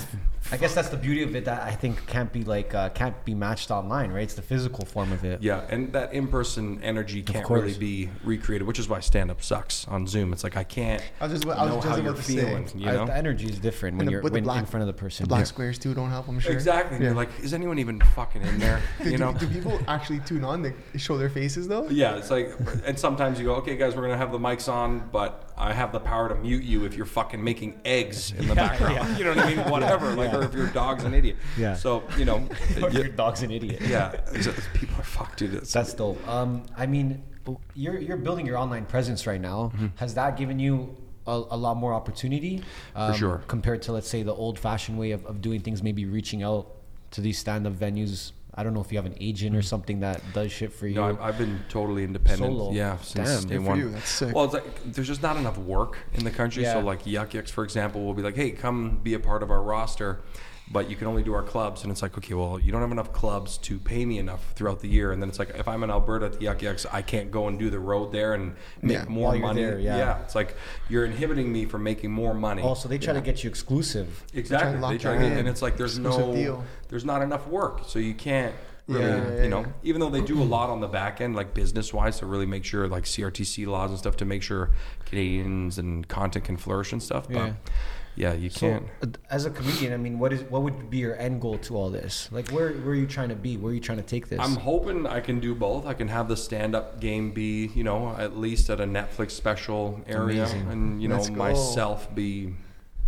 Speaker 2: I guess that's the beauty of it that I think can't be like uh, can't be matched online, right? It's the physical form of it.
Speaker 3: Yeah, and that in-person energy can't really be recreated, which is why stand-up sucks on Zoom. It's like I can't
Speaker 1: I was just- I was
Speaker 3: know
Speaker 1: just
Speaker 3: how
Speaker 1: about
Speaker 3: you're
Speaker 1: to say.
Speaker 3: feeling. You
Speaker 2: I-
Speaker 3: know?
Speaker 2: the energy is different when
Speaker 1: the-
Speaker 2: you're when
Speaker 1: black-
Speaker 2: in front of the person.
Speaker 1: The black
Speaker 2: Yeah.
Speaker 1: squares too don't help. I'm sure.
Speaker 3: Exactly.
Speaker 1: Yeah.
Speaker 3: you're like, is anyone even fucking in there?
Speaker 1: Do,
Speaker 3: You know?
Speaker 1: do people actually tune on? They show their faces though.
Speaker 3: Yeah, it's like, and sometimes you go, okay, guys, we're gonna have the mics on, but I have the power to mute you if you're fucking making eggs in the background.
Speaker 2: yeah.
Speaker 3: You know what I mean? Whatever. Like, or if your dog's an idiot.
Speaker 2: Yeah.
Speaker 3: So you know,
Speaker 2: Or
Speaker 3: yeah,
Speaker 2: your dog's an idiot.
Speaker 3: yeah, it's- it's- people are fucked, dude. It's,
Speaker 2: That's dope. Um, I mean, you're you're building your online presence right now.
Speaker 3: Mm-hmm.
Speaker 2: Has that given you a, a lot more opportunity? Um,
Speaker 3: sure.
Speaker 2: Compared to let's say the old-fashioned way of, of doing things, maybe reaching out to these stand-up venues. I don't know if you have an agent or hmm. something that does shit for you.
Speaker 3: No, I've, I've been totally independent.
Speaker 2: Solo.
Speaker 3: Yeah, since
Speaker 2: Damn.
Speaker 3: day
Speaker 1: Good for you. That's sick.
Speaker 3: Well, it's like there's just not enough work in the country.
Speaker 2: Yeah.
Speaker 3: So like Yuk Yuk's, for example, will be like, hey, come be a part of our roster, but you can only do our clubs. And it's like, okay, well, you don't have enough clubs to pay me enough throughout the year. And then it's like, if I'm in Alberta at the Yuk Yuk's, I can't go and do the road there and make
Speaker 1: Yeah.
Speaker 3: more money.
Speaker 2: there, yeah.
Speaker 3: it's like you're inhibiting me from making more money.
Speaker 2: also, they try to get you exclusive.
Speaker 3: Exactly. They try to get, and it's like there's
Speaker 1: Exclusive
Speaker 3: no,
Speaker 1: deal.
Speaker 3: there's not enough work, so you can't. Really,
Speaker 1: Yeah, yeah,
Speaker 3: you know,
Speaker 1: yeah.
Speaker 3: even though they do a lot on the back end, like business wise, to really make sure, like CRTC laws and stuff, to make sure Canadians and content can flourish and stuff. But
Speaker 2: Yeah.
Speaker 3: yeah, you can't.
Speaker 2: uh, as a comedian, I mean, what is what would be your end goal to all this? Like, where where are you trying to be? Where are you trying to take this?
Speaker 3: I'm hoping I can do both. I can have the stand up game be, you know, at least at a Netflix special area,
Speaker 2: Amazing.
Speaker 3: and you know,
Speaker 1: Let's go.
Speaker 3: myself be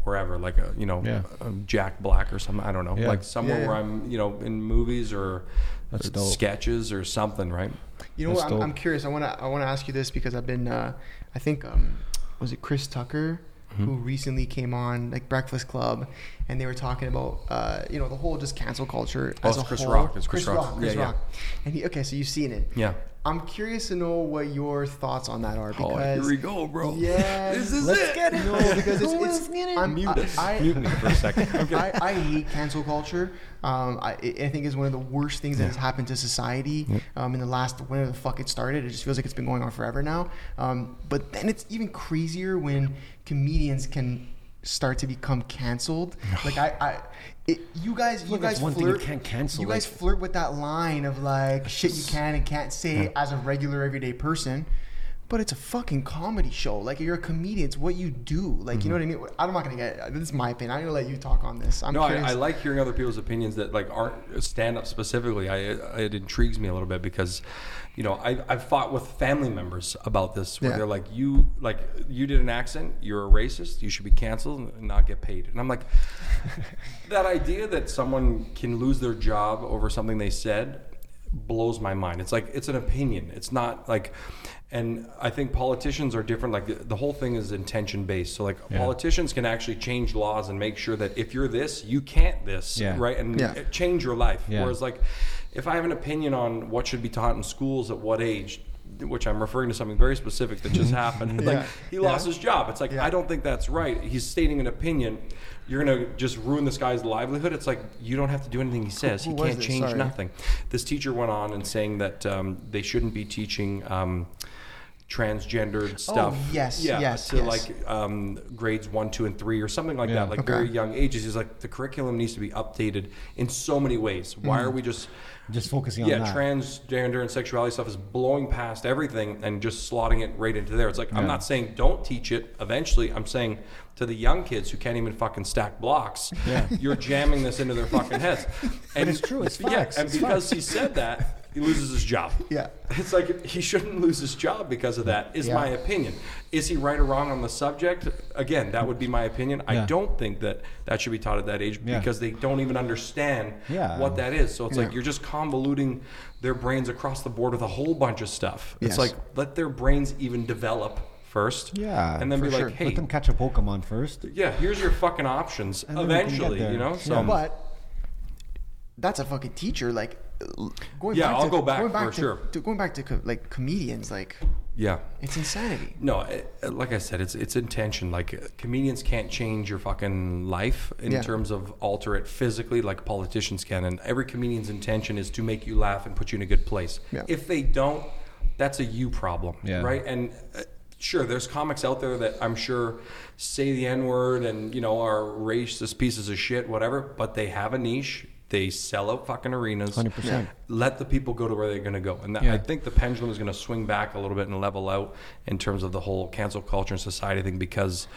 Speaker 3: wherever, like a, you know,
Speaker 2: Yeah.
Speaker 3: a Jack Black or something. I don't know,
Speaker 2: Yeah.
Speaker 3: like somewhere
Speaker 1: Yeah,
Speaker 3: where. I'm, you know, in movies or
Speaker 2: That's dope.
Speaker 3: sketches or something, right?
Speaker 1: You know
Speaker 2: That's
Speaker 1: what? I'm,
Speaker 2: dope.
Speaker 1: I'm curious. I want to I want to ask you this because I've been uh, I think um, was it Chris Tucker
Speaker 3: Mm-hmm.
Speaker 1: who recently came on like Breakfast Club, and they were talking about uh, you know the whole just cancel culture
Speaker 3: Oh,
Speaker 1: as
Speaker 3: it's
Speaker 1: a
Speaker 3: Chris
Speaker 1: whole.
Speaker 3: Rock. It's Chris
Speaker 1: Chris
Speaker 3: Rock.
Speaker 1: Rock. Chris
Speaker 3: Yeah, yeah.
Speaker 1: Rock. And he okay, so you've seen it.
Speaker 3: Yeah.
Speaker 1: I'm curious to know what your thoughts on that are because
Speaker 3: Oh, here we go, bro.
Speaker 1: Yeah,
Speaker 3: This is
Speaker 1: let's
Speaker 3: it.
Speaker 1: get it. No, because it's, it's
Speaker 2: it.
Speaker 1: I'm,
Speaker 3: Mute
Speaker 1: I,
Speaker 3: us.
Speaker 1: I,
Speaker 3: Mute me for a second. Okay.
Speaker 1: I, I hate cancel culture. Um, I, I think it's one of the worst things that has happened to society um, in the last whenever the fuck it started. It just feels like it's been going on forever now. Um, but then it's even crazier when comedians can start to become canceled. like I, I it, you guys, you guys
Speaker 2: one thing you can't cancel,
Speaker 1: You guys flirt with that line of like shit you can and can't say as a regular everyday person. But it's a fucking comedy show. Like you're a comedian. It's what you do. Like you know mm-hmm. what I mean. I'm not gonna get. Uh, this is my opinion. I'm gonna let you talk on this. I'm
Speaker 3: No, I. I like hearing other people's opinions that like aren't uh, stand up specifically. I uh, it intrigues me a little bit because, you know, I I've fought with family members about this where
Speaker 1: Yeah.
Speaker 3: they're like, you like you did an accent, you're a racist, you should be canceled and not get paid. And I'm like, that idea that someone can lose their job over something they said blows my mind. It's like it's an opinion. It's not like and I think politicians are different like the, the whole thing is intention based. So like politicians can actually change laws and make sure that if you're this, you can't this,
Speaker 2: Yeah.
Speaker 3: right? And
Speaker 1: Yeah.
Speaker 3: change your life.
Speaker 2: Yeah.
Speaker 3: Whereas like if I have an opinion on what should be taught in schools at what age, which I'm referring to something very specific that just happened.
Speaker 1: Yeah.
Speaker 3: Like he lost
Speaker 1: Yeah.
Speaker 3: his job. It's like
Speaker 1: Yeah.
Speaker 3: I don't think that's right. He's stating an opinion. You're gonna just ruin this guy's livelihood. It's like you don't have to do anything he says.
Speaker 1: who
Speaker 3: he can't change
Speaker 1: Sorry.
Speaker 3: nothing. This teacher went on and saying that um, they shouldn't be teaching. Um, transgendered stuff
Speaker 1: yes,
Speaker 3: yeah
Speaker 1: yes,
Speaker 3: to
Speaker 1: yes.
Speaker 3: like um, grades one two and three or something like
Speaker 2: Yeah.
Speaker 3: that like
Speaker 1: Okay.
Speaker 3: very young ages he's like the curriculum needs to be updated in so many ways why
Speaker 1: Mm.
Speaker 3: are we just
Speaker 2: Just focusing on
Speaker 3: yeah, transgender and sexuality stuff is blowing past everything and just slotting it right into there. It's like I'm not saying don't teach it eventually. I'm saying to the young kids who can't even fucking stack blocks,
Speaker 2: Yeah.
Speaker 3: you're jamming this into their fucking heads. And
Speaker 2: it's true, it's
Speaker 3: yeah, and
Speaker 2: it's
Speaker 3: because
Speaker 2: facts.
Speaker 3: he said that, he loses his job.
Speaker 1: Yeah.
Speaker 3: It's like he shouldn't lose his job because of that. Is
Speaker 1: Yeah.
Speaker 3: my opinion. Is he right or wrong on the subject? Again, that would be my opinion. I don't think that that should be taught at that age
Speaker 2: Yeah.
Speaker 3: because they don't even understand
Speaker 2: Yeah.
Speaker 3: what that is. So it's like you're just convoluting their brains across the board with a whole bunch of stuff. It's like let their brains even develop first.
Speaker 2: Yeah,
Speaker 3: And then
Speaker 1: for
Speaker 3: be
Speaker 1: sure.
Speaker 3: like, hey,
Speaker 2: Let them catch a Pokemon first.
Speaker 3: yeah, here's your fucking options
Speaker 2: And then we can get
Speaker 3: eventually, you know? So
Speaker 2: Yeah.
Speaker 1: but that's a fucking teacher. Like going
Speaker 3: Yeah,
Speaker 1: back
Speaker 3: I'll
Speaker 1: to,
Speaker 3: go back
Speaker 1: going back
Speaker 3: for
Speaker 1: to,
Speaker 3: sure.
Speaker 1: to- going back to co- like comedians, like
Speaker 3: yeah.
Speaker 1: it's insanity.
Speaker 3: No, it, like I said, it's it's intention. Like comedians can't change your fucking life in
Speaker 1: Yeah.
Speaker 3: terms of alter it physically, like politicians can. And every comedian's intention is to make you laugh and put you in a good place.
Speaker 1: Yeah.
Speaker 3: If they don't, that's a you problem,
Speaker 2: Yeah.
Speaker 3: right? And uh, sure, there's comics out there that I'm sure say the n word and you know are racist pieces of shit, whatever. But they have a niche. They sell out fucking arenas.
Speaker 2: 100%.
Speaker 3: Let the people go to where they're going to go, and that,
Speaker 2: Yeah.
Speaker 3: I think the pendulum is going to swing back a little bit and level out in terms of the whole cancel culture and society thing because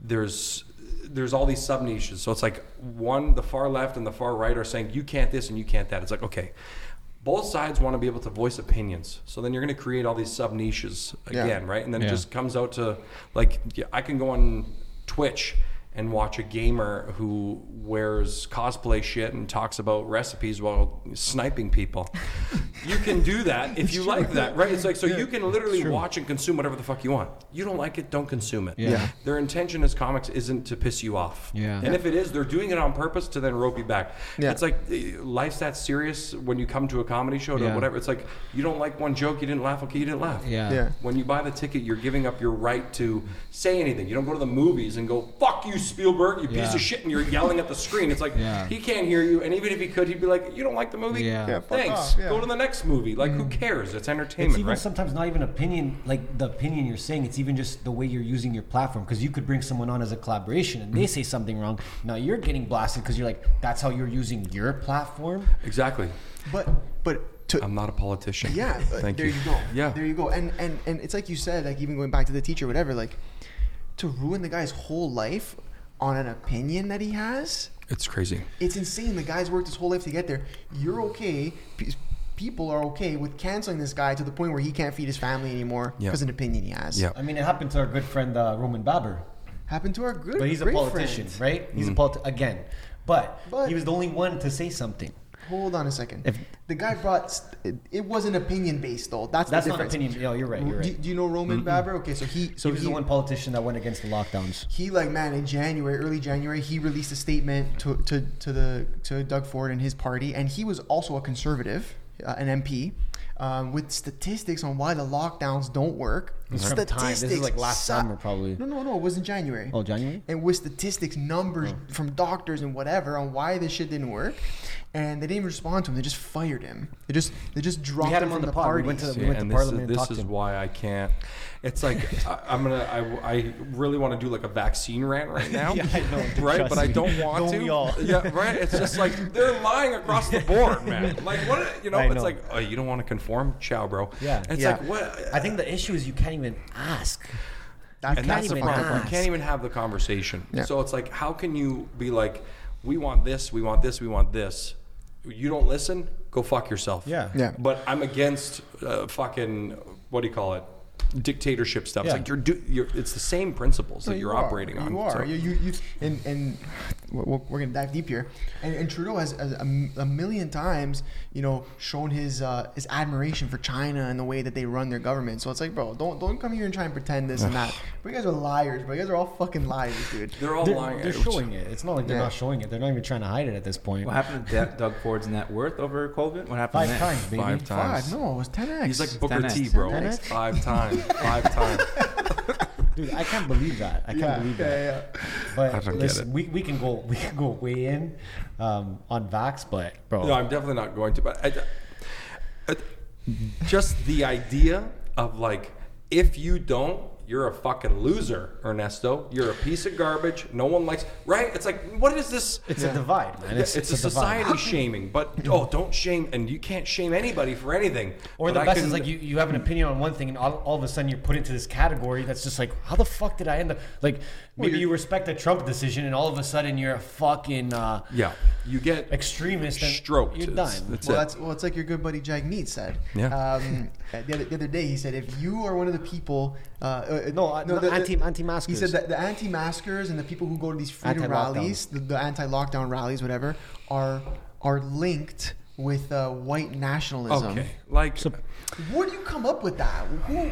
Speaker 3: there's there's all these sub niches. So it's like one, the far left and the far right are saying you can't this and you can't that. It's like okay, both sides want to be able to voice opinions. So then you're going to create all these sub niches
Speaker 1: Yeah.
Speaker 3: again, right? And then it just comes out to like yeah, I can go on Twitch and watch a gamer who wears cosplay shit and talks about recipes while sniping people. you can do that if you like that, right? It's like so you can literally watch and consume whatever the fuck you want. You don't like it, don't consume it.
Speaker 2: Yeah. Yeah.
Speaker 3: Their intention as comics isn't to piss you off.
Speaker 2: Yeah.
Speaker 3: And if it is, they're doing it on purpose to then rope you back.
Speaker 1: Yeah.
Speaker 3: It's like eh, life's that serious when you come to a comedy show to
Speaker 2: Yeah.
Speaker 3: whatever. It's like you don't like one joke, you didn't laugh. Okay, you didn't laugh.
Speaker 2: Yeah.
Speaker 1: Yeah.
Speaker 3: When you buy the ticket, you're giving up your right to say anything. You don't go to the movies and go, fuck you, Spielberg, you piece
Speaker 2: Yeah.
Speaker 3: of shit, and you're yelling at the screen. It's like,
Speaker 2: Yeah.
Speaker 3: he can't hear you. And even if he could, he'd be like, you don't like the movie?
Speaker 2: Yeah. Yeah,
Speaker 1: fuck
Speaker 3: Thanks.
Speaker 1: off, yeah.
Speaker 3: Go to the next movie. Like, who cares? It's entertainment,
Speaker 2: It's even
Speaker 3: right?
Speaker 2: sometimes not even opinion, like the opinion you're saying. It's even just the way you're using your platform. Because you could bring someone on as a collaboration, and they say something wrong. Now you're getting blasted because you're like, that's how you're using your platform.
Speaker 3: exactly.
Speaker 1: But but to
Speaker 3: I'm not a politician.
Speaker 1: yeah, uh,
Speaker 3: Thank
Speaker 1: there
Speaker 3: you.
Speaker 1: you. go.
Speaker 3: Yeah.
Speaker 1: there you go. And and and it's like you said, like even going back to the teacher, whatever. Like to ruin the guy's whole life on an opinion that he has.
Speaker 3: It's crazy.
Speaker 1: It's insane. The guy's worked his whole life to get there. You're okay. P- People are okay with canceling this guy to the point where he can't feed his family anymore because of an opinion he has.
Speaker 3: Yeah.
Speaker 2: I mean, it happened to our good friend uh, Roman Baber,
Speaker 1: Happened to our good.
Speaker 2: but he's a politician,
Speaker 1: friend.
Speaker 2: right? He's a politi- again, but,
Speaker 1: But-
Speaker 2: he was the only one to say something.
Speaker 1: Hold on a second.
Speaker 2: If-
Speaker 1: the guy brought, st- it, wasn't opinion based though. That's,
Speaker 2: That's
Speaker 1: the
Speaker 2: not opinion. Yo, you're right. You're right.
Speaker 1: do you know Roman Baber? Okay, so he, so
Speaker 2: he was the one politician that went against the lockdowns.
Speaker 1: he like man in January, early January, he released a statement to to, to the to Doug Ford and his party, and he was also a conservative, uh, an MP. Um, with statistics on why the lockdowns don't work.
Speaker 2: It's from time. This is like last
Speaker 1: su-
Speaker 2: summer, probably.
Speaker 1: No, no, no. It was in January.
Speaker 2: Oh, January.
Speaker 1: and with statistics, numbers from doctors and whatever on why this shit didn't work, and they didn't even respond to him. They just fired him. They just they just dropped
Speaker 2: had
Speaker 1: him
Speaker 2: him on
Speaker 1: from
Speaker 2: the
Speaker 1: the
Speaker 2: pod. We
Speaker 1: party.
Speaker 2: went to the-
Speaker 3: See,
Speaker 2: we went to
Speaker 3: this
Speaker 2: Parliament
Speaker 3: is,
Speaker 2: and
Speaker 3: this
Speaker 2: talked
Speaker 3: is
Speaker 2: to him.
Speaker 3: why I can't. It's like I, I'm gonna. I, I really want to do like a vaccine rant right now.
Speaker 2: Yeah, I know,
Speaker 3: right?
Speaker 2: trust
Speaker 3: But I don't want
Speaker 2: Don't
Speaker 3: to.
Speaker 2: we all?
Speaker 3: Yeah, right. It's just like they're lying across the board, man. Like what? You know,
Speaker 2: I
Speaker 3: it's
Speaker 2: know.
Speaker 3: like oh, you don't want to conform, ciao, bro.
Speaker 2: Yeah.
Speaker 3: It's
Speaker 1: Yeah.
Speaker 3: like what?
Speaker 2: I think the issue is you can't even ask.
Speaker 1: That-
Speaker 3: and
Speaker 2: can't
Speaker 3: that's the
Speaker 2: even
Speaker 3: problem. You can't even have the conversation.
Speaker 1: Yeah.
Speaker 3: So it's like, how can you be like, we want this, we want this, we want this. You don't listen, go fuck yourself.
Speaker 2: Yeah.
Speaker 1: Yeah.
Speaker 3: But I'm against uh, fucking what do you call it? Dictatorship stuff.
Speaker 2: Yeah.
Speaker 3: It's like you're, do, you're it's the same principles
Speaker 1: No,
Speaker 3: that
Speaker 1: you
Speaker 3: you're
Speaker 1: are.
Speaker 3: operating on.
Speaker 1: You are.
Speaker 3: So-
Speaker 1: You, you, you, and and we're, we're gonna dive deep here. And, and Trudeau has a, a, a million times, you know, shown his uh, his admiration for China and the way that they run their government. So it's like, bro, don't don't come here and try and pretend this and that. But you guys are liars, bro. You guys are all fucking liars, dude.
Speaker 3: They're all
Speaker 2: They're,
Speaker 3: lying.
Speaker 2: they're showing it. It's not like they're
Speaker 1: Yeah.
Speaker 2: not showing it. They're not even trying to hide it at this point.
Speaker 4: What happened to Da- Doug Ford's net worth over COVID? What happened
Speaker 2: Five
Speaker 4: then?
Speaker 2: times, baby.
Speaker 3: Five times.
Speaker 1: Five? No, it was ten x.
Speaker 3: He's like Booker
Speaker 4: 10x.
Speaker 3: T, bro.
Speaker 1: 10x?
Speaker 3: Five times. Five times.
Speaker 2: Dude, I can't believe that. I can't believe that.
Speaker 1: yeah, yeah.
Speaker 2: But
Speaker 3: I don't get
Speaker 2: listen,
Speaker 3: it.
Speaker 2: we, we can go we can go way in um, on Vax, but bro,
Speaker 3: No, I'm definitely not going to. But I, I- just the idea of like, if you don't, you're a fucking loser, Ernesto. You're a piece of garbage. No one likes. Right? It's like, what is this?
Speaker 2: it's a divide, man.
Speaker 3: It's,
Speaker 2: It's,
Speaker 3: a,
Speaker 2: a,
Speaker 3: society shaming, but oh, don't shame, and you can't shame anybody for anything.
Speaker 2: Or
Speaker 3: But
Speaker 2: the
Speaker 3: I
Speaker 2: best
Speaker 3: can-
Speaker 2: is like you, you have an opinion on one thing, and all, all of a sudden you're put into this category that's just like, how the fuck did I end up? Like maybe
Speaker 1: you're-
Speaker 2: you respect the Trump decision, and all of a sudden you're a fucking uh,
Speaker 3: yeah, you get
Speaker 2: extremist and
Speaker 3: stroked.
Speaker 2: You're
Speaker 3: It's-
Speaker 2: done.
Speaker 3: That's
Speaker 1: well,
Speaker 3: it.
Speaker 1: that's well, it's like your good buddy Jagmeet said.
Speaker 3: Yeah.
Speaker 1: Um, the, other, the other day, he said, if you are one of the people, uh, uh,
Speaker 2: No, uh, no, anti- anti-maskers.
Speaker 1: He said that the anti-maskers and the people who go to these freedom
Speaker 2: Anti-lockdown.
Speaker 1: rallies, the, the anti-lockdown rallies, whatever, are are linked with uh, white nationalism.
Speaker 3: okay. Like,
Speaker 1: Where do you come up with that? Who,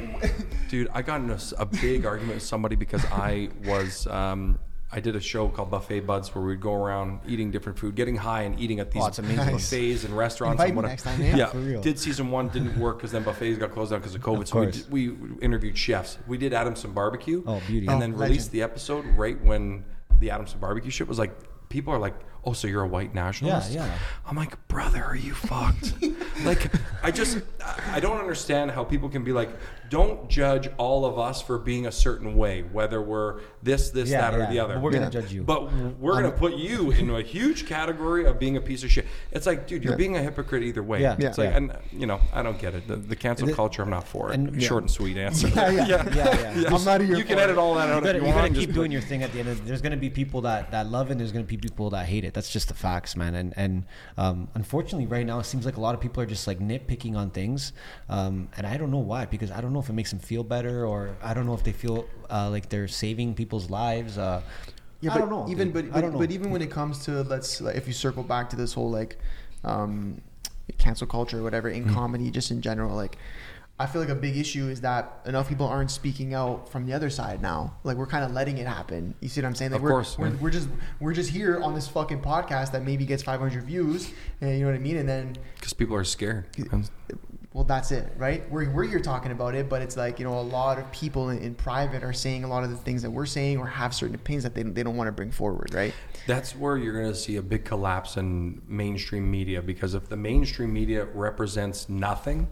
Speaker 3: dude, I got in a big argument with somebody because I was. Um, I did a show called Buffet Buds where we'd go around eating different food, getting high and eating at these
Speaker 2: Oh, amazing.
Speaker 1: Nice.
Speaker 3: buffets and restaurants
Speaker 1: Invite
Speaker 3: and
Speaker 1: me
Speaker 3: whatever.
Speaker 1: next time, yeah?
Speaker 3: yeah,
Speaker 2: For real.
Speaker 3: did season one didn't work because then buffets got closed down because of COVID.
Speaker 2: Of
Speaker 3: so we,
Speaker 2: course.
Speaker 3: did, we interviewed chefs. We did Adamson Barbecue.
Speaker 2: Oh, beauty.
Speaker 3: And
Speaker 1: Oh,
Speaker 3: then
Speaker 1: legend.
Speaker 3: released the episode right when the Adamson Barbecue shit was like. People are like, "Oh, so you're a white nationalist?"
Speaker 2: Yeah, yeah.
Speaker 3: I'm like, brother, are you fucked? like, I just, I I don't understand how people can be like, don't judge all of us for being a certain way, whether we're this, this,
Speaker 2: Yeah,
Speaker 3: that, or the other.
Speaker 2: but we're gonna judge you.
Speaker 3: But we're gonna um, put you in a huge category of being a piece of shit. It's like, dude, you're
Speaker 1: Yeah.
Speaker 3: being a hypocrite either way.
Speaker 2: Yeah.
Speaker 3: It's
Speaker 2: Yeah.
Speaker 3: like,
Speaker 2: Yeah.
Speaker 3: and you know, I don't get it. The, the cancel culture, I'm not for it.
Speaker 2: and-
Speaker 3: Short and sweet answer.
Speaker 1: Yeah, yeah.
Speaker 2: yeah, yeah.
Speaker 1: I'm not here
Speaker 3: You can
Speaker 1: for
Speaker 3: edit all that out
Speaker 2: you
Speaker 3: if
Speaker 2: gotta,
Speaker 3: you
Speaker 2: you
Speaker 3: want.
Speaker 2: gotta keep doing your thing at the end. Of, there's gonna be people that, that love it. and There's gonna be people that hate it. That's just the facts, man. And and um, unfortunately, right now it seems like a lot of people are just like nitpicking on things, um, and I don't know why. Because I don't know if it makes them feel better, or I don't know if they feel uh, like they're saving people's lives. Uh,
Speaker 1: Yeah,
Speaker 2: I
Speaker 1: but
Speaker 2: don't know.
Speaker 1: even
Speaker 2: dude.
Speaker 1: but
Speaker 2: I
Speaker 1: but,
Speaker 2: don't know.
Speaker 1: but even when it comes to let's like, if you circle back to this whole like um, cancel culture or whatever
Speaker 2: Mm-hmm.
Speaker 1: in comedy, just in general, like I feel like a big issue is that enough people aren't speaking out from the other side now. Like we're kind of letting it happen. You see what I'm saying? Like
Speaker 3: Of
Speaker 1: we're,
Speaker 3: course,
Speaker 1: we're, we're just we're just here on this fucking podcast that maybe gets 500 views. And you know what I mean? And then
Speaker 3: because people are scared.
Speaker 1: Well, that's it, right? We're, we're here talking about it, but it's like, you know, a lot of people in, in private are saying a lot of the things that we're saying or have certain opinions that they, they don't want to bring forward, right?
Speaker 3: That's where you're going to see a big collapse in mainstream media because if the mainstream media represents nothing